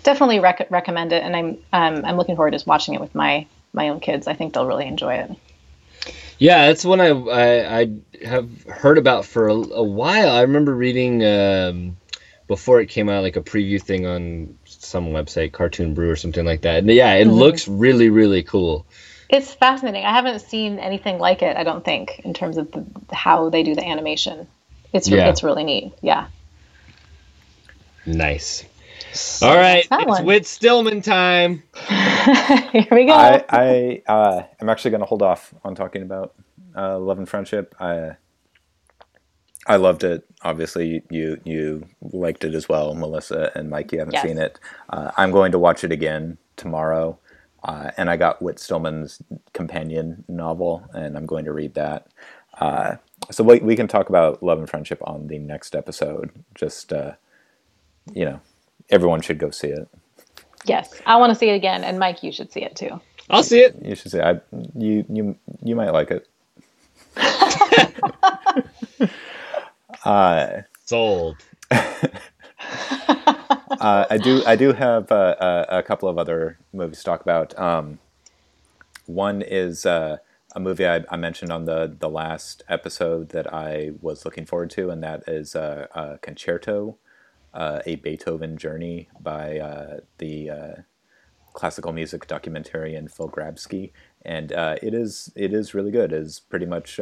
definitely rec- recommend it, and I'm um, I'm looking forward to watching it with my my own kids. I think they'll really enjoy it. Yeah, that's one I I, I have heard about for a, a while. I remember reading um, before it came out, like a preview thing on some website, Cartoon Brew or something like that. And yeah, it mm-hmm. looks really really cool. It's fascinating. I haven't seen anything like it. I don't think in terms of the, how they do the animation. It's yeah. it's really neat. Yeah. Nice. So All right, it's one. Whit Stillman time. Here we go. I, I uh, I'm actually going to hold off on talking about uh, love and friendship. I I loved it. Obviously, you you liked it as well, Melissa and Mike. You haven't yes. seen it. Uh, I'm going to watch it again tomorrow, uh, and I got Whit Stillman's companion novel, and I'm going to read that. Uh, so we, we can talk about love and friendship on the next episode. Just uh, you know, everyone should go see it. Yes, I want to see it again, and Mike, you should see it too. I'll see it. You should say I you you you might like it. uh, Sold. uh, I do I do have uh, a, a couple of other movies to talk about. Um, one is uh, a movie I, I, mentioned on the the last episode that I was looking forward to, and that is uh, uh, Concerto, uh, a Beethoven journey by uh, the uh, classical music documentarian Phil Grabsky, and it is it is really good. It is pretty much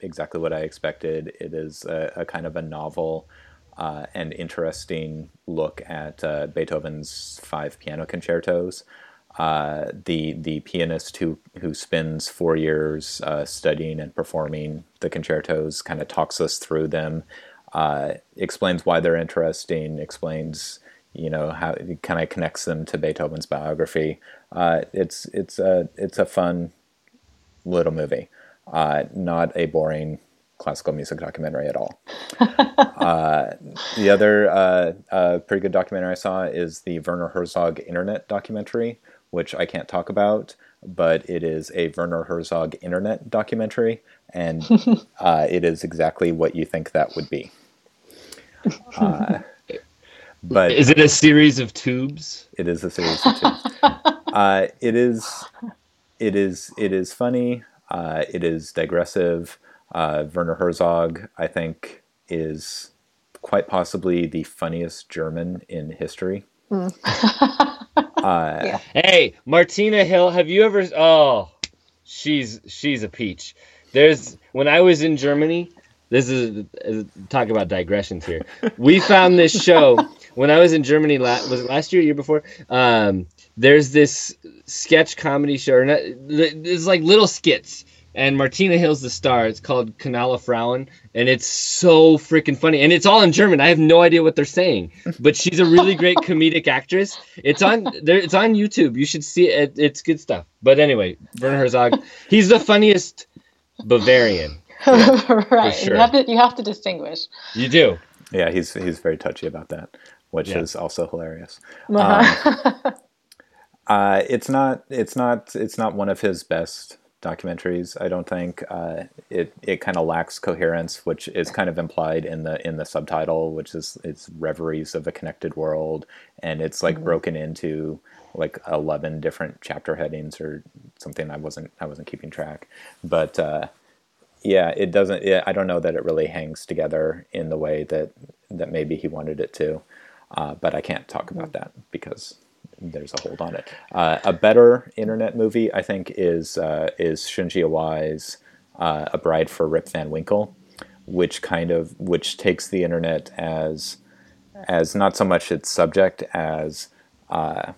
exactly what I expected. It is a, a kind of a novel. Uh, and interesting look at uh, Beethoven's five piano concertos uh, the the pianist who who spends four years uh, studying and performing the concertos kind of talks us through them, uh, explains why they're interesting, explains you know how it kind of connects them to Beethoven's biography. Uh, it's it's a it's a fun little movie, uh, not a boring classical music documentary at all. uh, the other uh, uh, pretty good documentary I saw is the Werner Herzog Internet documentary, which I can't talk about, but it is a Werner Herzog internet documentary, and uh, it is exactly what you think that would be. Uh, but is it a series of tubes? It is a series of tubes. uh, it is, it is, it is funny. Uh, it is digressive. Uh, Werner Herzog, I think, is quite possibly the funniest German in history. Mm. uh, yeah. Hey, Martina Hill, have you ever? Oh, she's she's a peach. There's when I was in Germany. This is uh, talk about digressions here. We found this show when I was in Germany. La- was it last year, year before? Um, there's this sketch comedy show. Or not, there's like little skits and Martina Hill's the star. It's called Knallerfrauen, and it's so freaking funny. And it's all in German. I have no idea what they're saying, but she's a really great comedic actress. It's on there. It's on YouTube. You should see it. It's good stuff. But anyway, Werner Herzog, he's the funniest Bavarian. right. Sure. You have to you have to distinguish. You do. Yeah, he's he's very touchy about that, which yeah. is also hilarious. Uh-huh. Um, uh, it's not it's not it's not one of his best documentaries. I don't think uh, it it kind of lacks coherence, which is kind of implied in the in the subtitle, which is it's reveries of a connected world, and it's like mm-hmm. broken into like eleven different chapter headings or something. I wasn't I wasn't keeping track, but uh, yeah, it doesn't. It, I don't know that it really hangs together in the way that that maybe he wanted it to. Uh, but I can't talk about mm-hmm. that because there's a hold on it. Uh, a better internet movie, I think, is uh, is Shunji Iwai's uh, A Bride for Rip Van Winkle, which kind of which takes the internet as as not so much its subject as uh,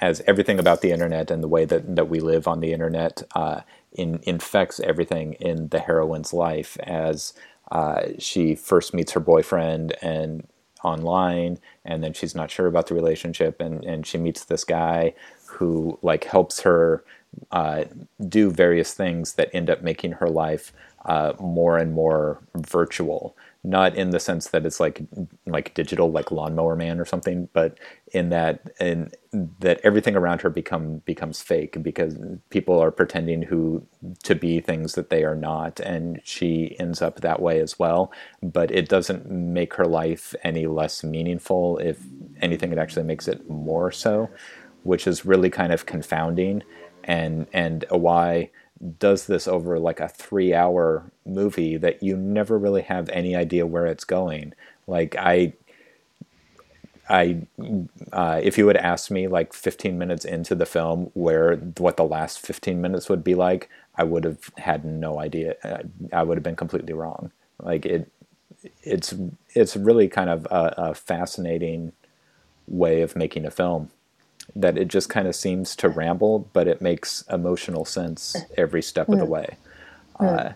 as everything about the internet and the way that, that we live on the internet uh, in, infects everything in the heroine's life as uh, she first meets her boyfriend and online and then she's not sure about the relationship and, and she meets this guy who like helps her uh, do various things that end up making her life uh, more and more virtual not in the sense that it's like like digital like lawnmower man or something but in that in that everything around her become becomes fake because people are pretending who to be things that they are not and she ends up that way as well. But it doesn't make her life any less meaningful if anything it actually makes it more so which is really kind of confounding. And and why does this over like a three hour movie that you never really have any idea where it's going. Like I, I, uh, if you had asked me like 15 minutes into the film where what the last 15 minutes would be like, I would have had no idea. Uh, I would have been completely wrong. Like it, it's it's really kind of a, a fascinating way of making a film that it just kind of seems to ramble, but it makes emotional sense every step of the way. Uh,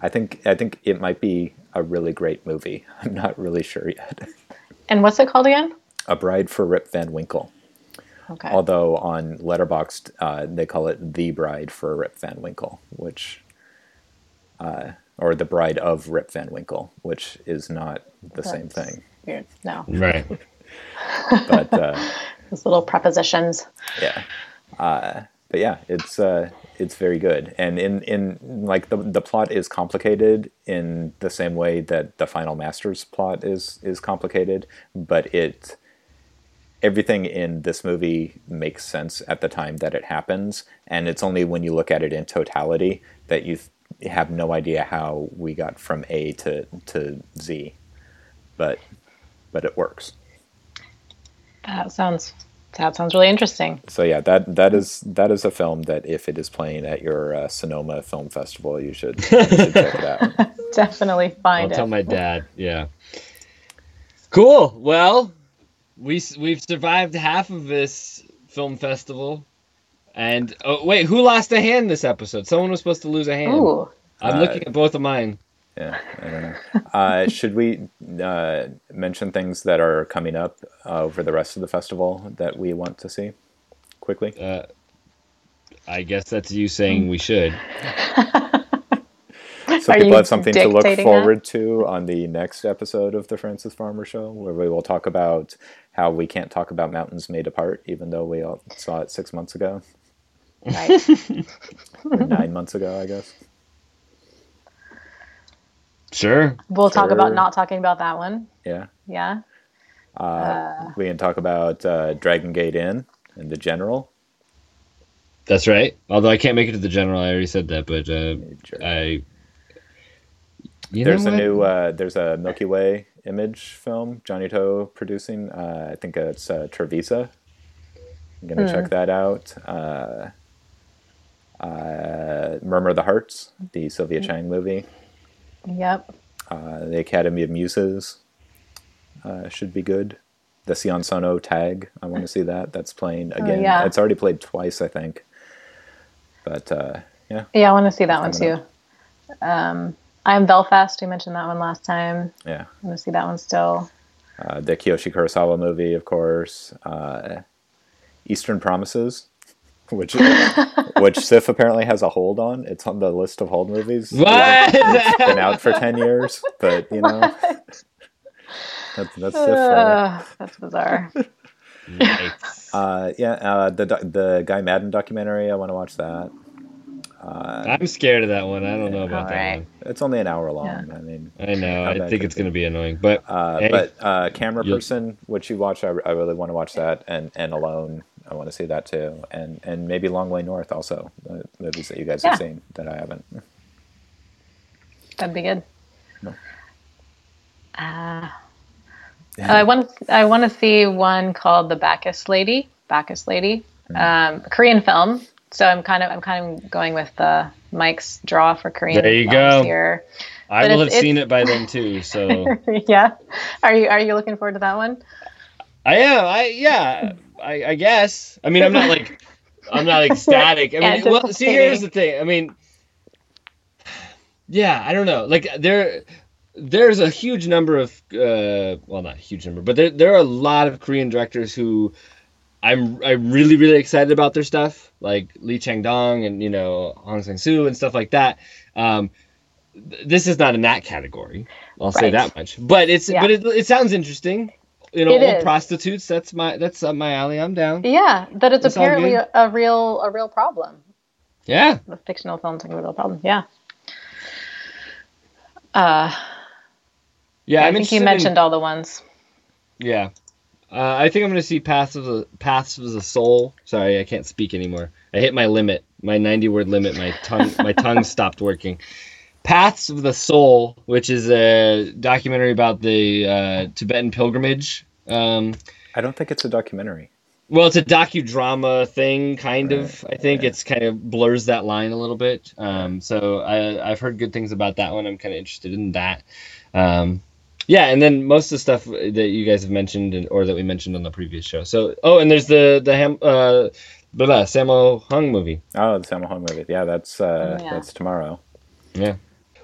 I think I think it might be a really great movie. I'm not really sure yet. And what's it called again? A Bride for Rip Van Winkle. Okay. Although on Letterboxd uh, they call it The Bride for Rip Van Winkle, which, uh, or The Bride of Rip Van Winkle, which is not the That's same thing. Weird. No. Right. but uh, those little prepositions. Yeah. Uh, but yeah, it's uh, it's very good, and in in like the the plot is complicated in the same way that the Final Masters plot is is complicated, but it everything in this movie makes sense at the time that it happens, and it's only when you look at it in totality that you th- have no idea how we got from A to to Z, but but it works. That sounds that sounds really interesting. So yeah, that that is that is a film that if it is playing at your uh, Sonoma Film Festival, you should, you should check it out. Definitely find it. I'll find tell my dad. Yeah. Cool. Well, we we've survived half of this film festival, and oh wait, who lost a hand this episode? Someone was supposed to lose a hand. Ooh. I'm Uh, looking at both of mine. Yeah, I don't know. Uh, should we uh, mention things that are coming up uh, over the rest of the festival that we want to see quickly? Uh, I guess that's you saying we should. So Are people have something to look dictating that? forward to on the next episode of the Frances Farmer Show, where we will talk about how we can't talk about Mountains May Depart, even though we all saw it six months ago, Right. nine months ago, I guess. Sure. We'll talk Sure. about not talking about that one. Yeah. Yeah. Uh, we can talk about uh, Dragon Gate Inn and the General. That's right. Although I can't make it to the general, I already said that, but uh, Sure. I. You There's a new uh, there's a Milky Way image film Johnnie To producing. Uh, I think it's uh, Trivisa. I'm gonna check that out. Uh, uh, Murmur of the Hearts, the Sylvia Chang movie. Yep. Uh, the Academy of Muses uh, should be good. The Sion Sono tag, I want to see that. That's playing again. yeah. It's already played twice, I think. But uh, yeah, Yeah, I want to see that one too. Um, I am Belfast. We mentioned that one last time. yeah. I want to see that one still. uh, the Kiyoshi Kurosawa movie, of course, uh, Eastern Promises, which which SIFF apparently has a hold on. It's on the list of hold movies. What? It's been out for ten years, but you know, that's that's SIFF. Uh, that's bizarre. Nice. Uh, yeah, uh, the the Guy Maddin documentary. I want to watch that. Uh, I'm scared of that one. I don't know about Alright. it's only an hour long. Yeah. I mean. I know. I think it's going to be annoying, but Uh, Hey. but uh, Cameraperson, which you watch, I, I really want to watch that, and and alone, I want to see that too, and and maybe Long Way North also, the movies that you guys have seen that I haven't. That'd be good. No. Uh, I want I want to see one called The Bacchus Lady. Bacchus Lady, Hmm. um, Korean film. So I'm kind of I'm kind of going with uh, Mike's draw for Korean. There you go. Here. I but will have seen it by then too. So yeah. Are you are you looking forward to that one? I am. I yeah. I, I guess. I mean, I'm not like I'm not ecstatic. I mean, well, see, here's the thing. I mean, yeah, I don't know. Like there, there's a huge number of uh, well, not a huge number, but there there are a lot of Korean directors who I'm I'm really really excited about their stuff, like Lee Chang Dong and you know Hong Sang Soo and stuff like that. Um, th- this is not in that category. I'll say that much. But it's Yeah. but it, it sounds interesting. You know, old prostitutes. That's my that's up my alley. I'm down. Yeah, that it's It's apparently a, a real a real problem. Yeah. The fictional films are a real problem. Yeah. Uh, Yeah, I I'm think you in- mentioned all the ones. yeah. Uh, I think I'm going to see Paths of the Paths of the Soul. Sorry, I can't speak anymore. I hit my limit, my 90 word limit. My tongue, my tongue stopped working. Paths of the Soul, which is a documentary about the uh, Tibetan pilgrimage. Um, I don't think it's a documentary. well, it's a docudrama thing, kind of. I think yeah. it's kind of blurs that line a little bit. Um, so I, I've heard good things about that one. I'm kind of interested in that. Um, yeah, and then most of the stuff that you guys have mentioned, and, or that we mentioned on the previous show. So, oh, and there's the the Ham, uh, blah, blah, Sammo Hung movie. Oh, the Sammo Hung movie. Yeah, that's uh, Oh, yeah. that's tomorrow. Yeah.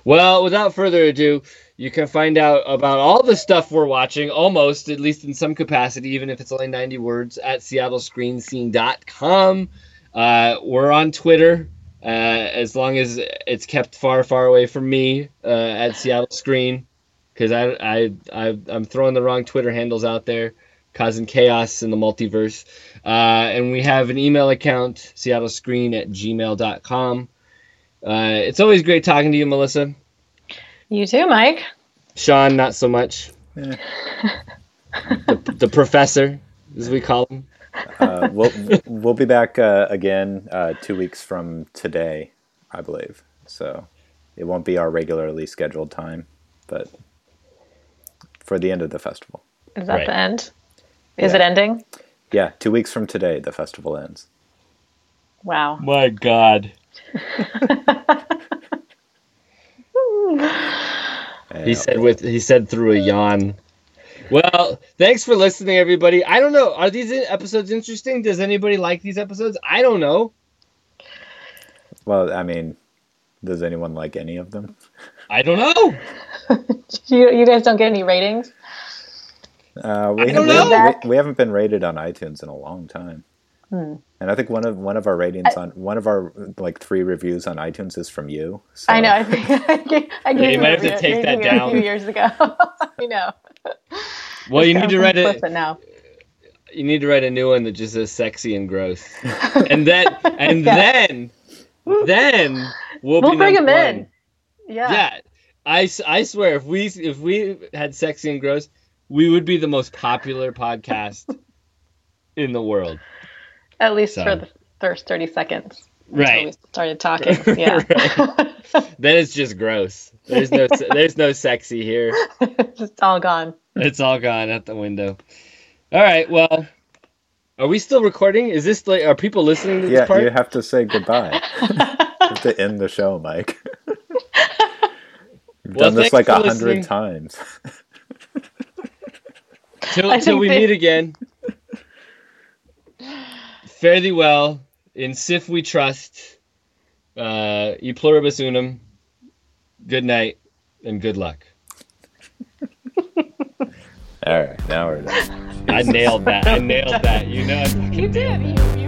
Well, without further ado, you can find out about all the stuff we're watching, almost, at least in some capacity, even if it's only 90 words, at seattlescreenscene.com. Uh, we're on Twitter, uh, as long as it's kept far, far away from me, uh, at Seattle Screen, because I, I, I, I'm throwing the wrong Twitter handles out there. causing chaos in the multiverse. Uh, and we have an email account, seattlescreen at gmail.com. Uh, it's always great talking to you, Melissa. You too, Mike. Sean, not so much. Eh. The, the professor, as we call him. Uh, we'll we'll be back uh, again uh, two weeks from today, I believe. So it won't be our regularly scheduled time, but for the end of the festival. Is that Right. the end? Is Yeah. it ending? Yeah, two weeks from today, the festival ends. Wow. My God. He said with he said through a yawn. Well, thanks for listening, everybody. I don't know. Are these episodes interesting? Does anybody like these episodes? I don't know. Well, I mean, does anyone like any of them? I don't know. You, you guys don't get any ratings? Uh, we, I don't we, know. haven't- we, we haven't been rated on iTunes in a long time. Hmm. And I think one of one of our ratings on one of our like three reviews on iTunes is from you. So. I know. I think I gave, I gave you might have to take I that down. a few years ago. I know. Well, you need to write a it now. you need to write a new one that just says sexy and gross, and then and Yeah. then then we'll, We'll be bring number him in. one. Yeah. Yeah, I, s- I swear if we if we had sexy and gross, we would be the most popular podcast in the world. At least So. for the first 30 seconds. until Right. We started talking. Yeah. Then it's just gross. There's no there's no sexy here. Just all gone. It's all gone out the window. All right. Well, are we still recording? Is this like are people listening to this Yeah, part? you have to say goodbye. to end the show, Mike. You've Well, done this like a hundred times. till, till we they- meet again. Fare thee well. In SIFF we trust. Uh, e pluribus unum. Good night and good luck. All right, now we're done. I nailed that. I nailed that. You know. I You did. that. You,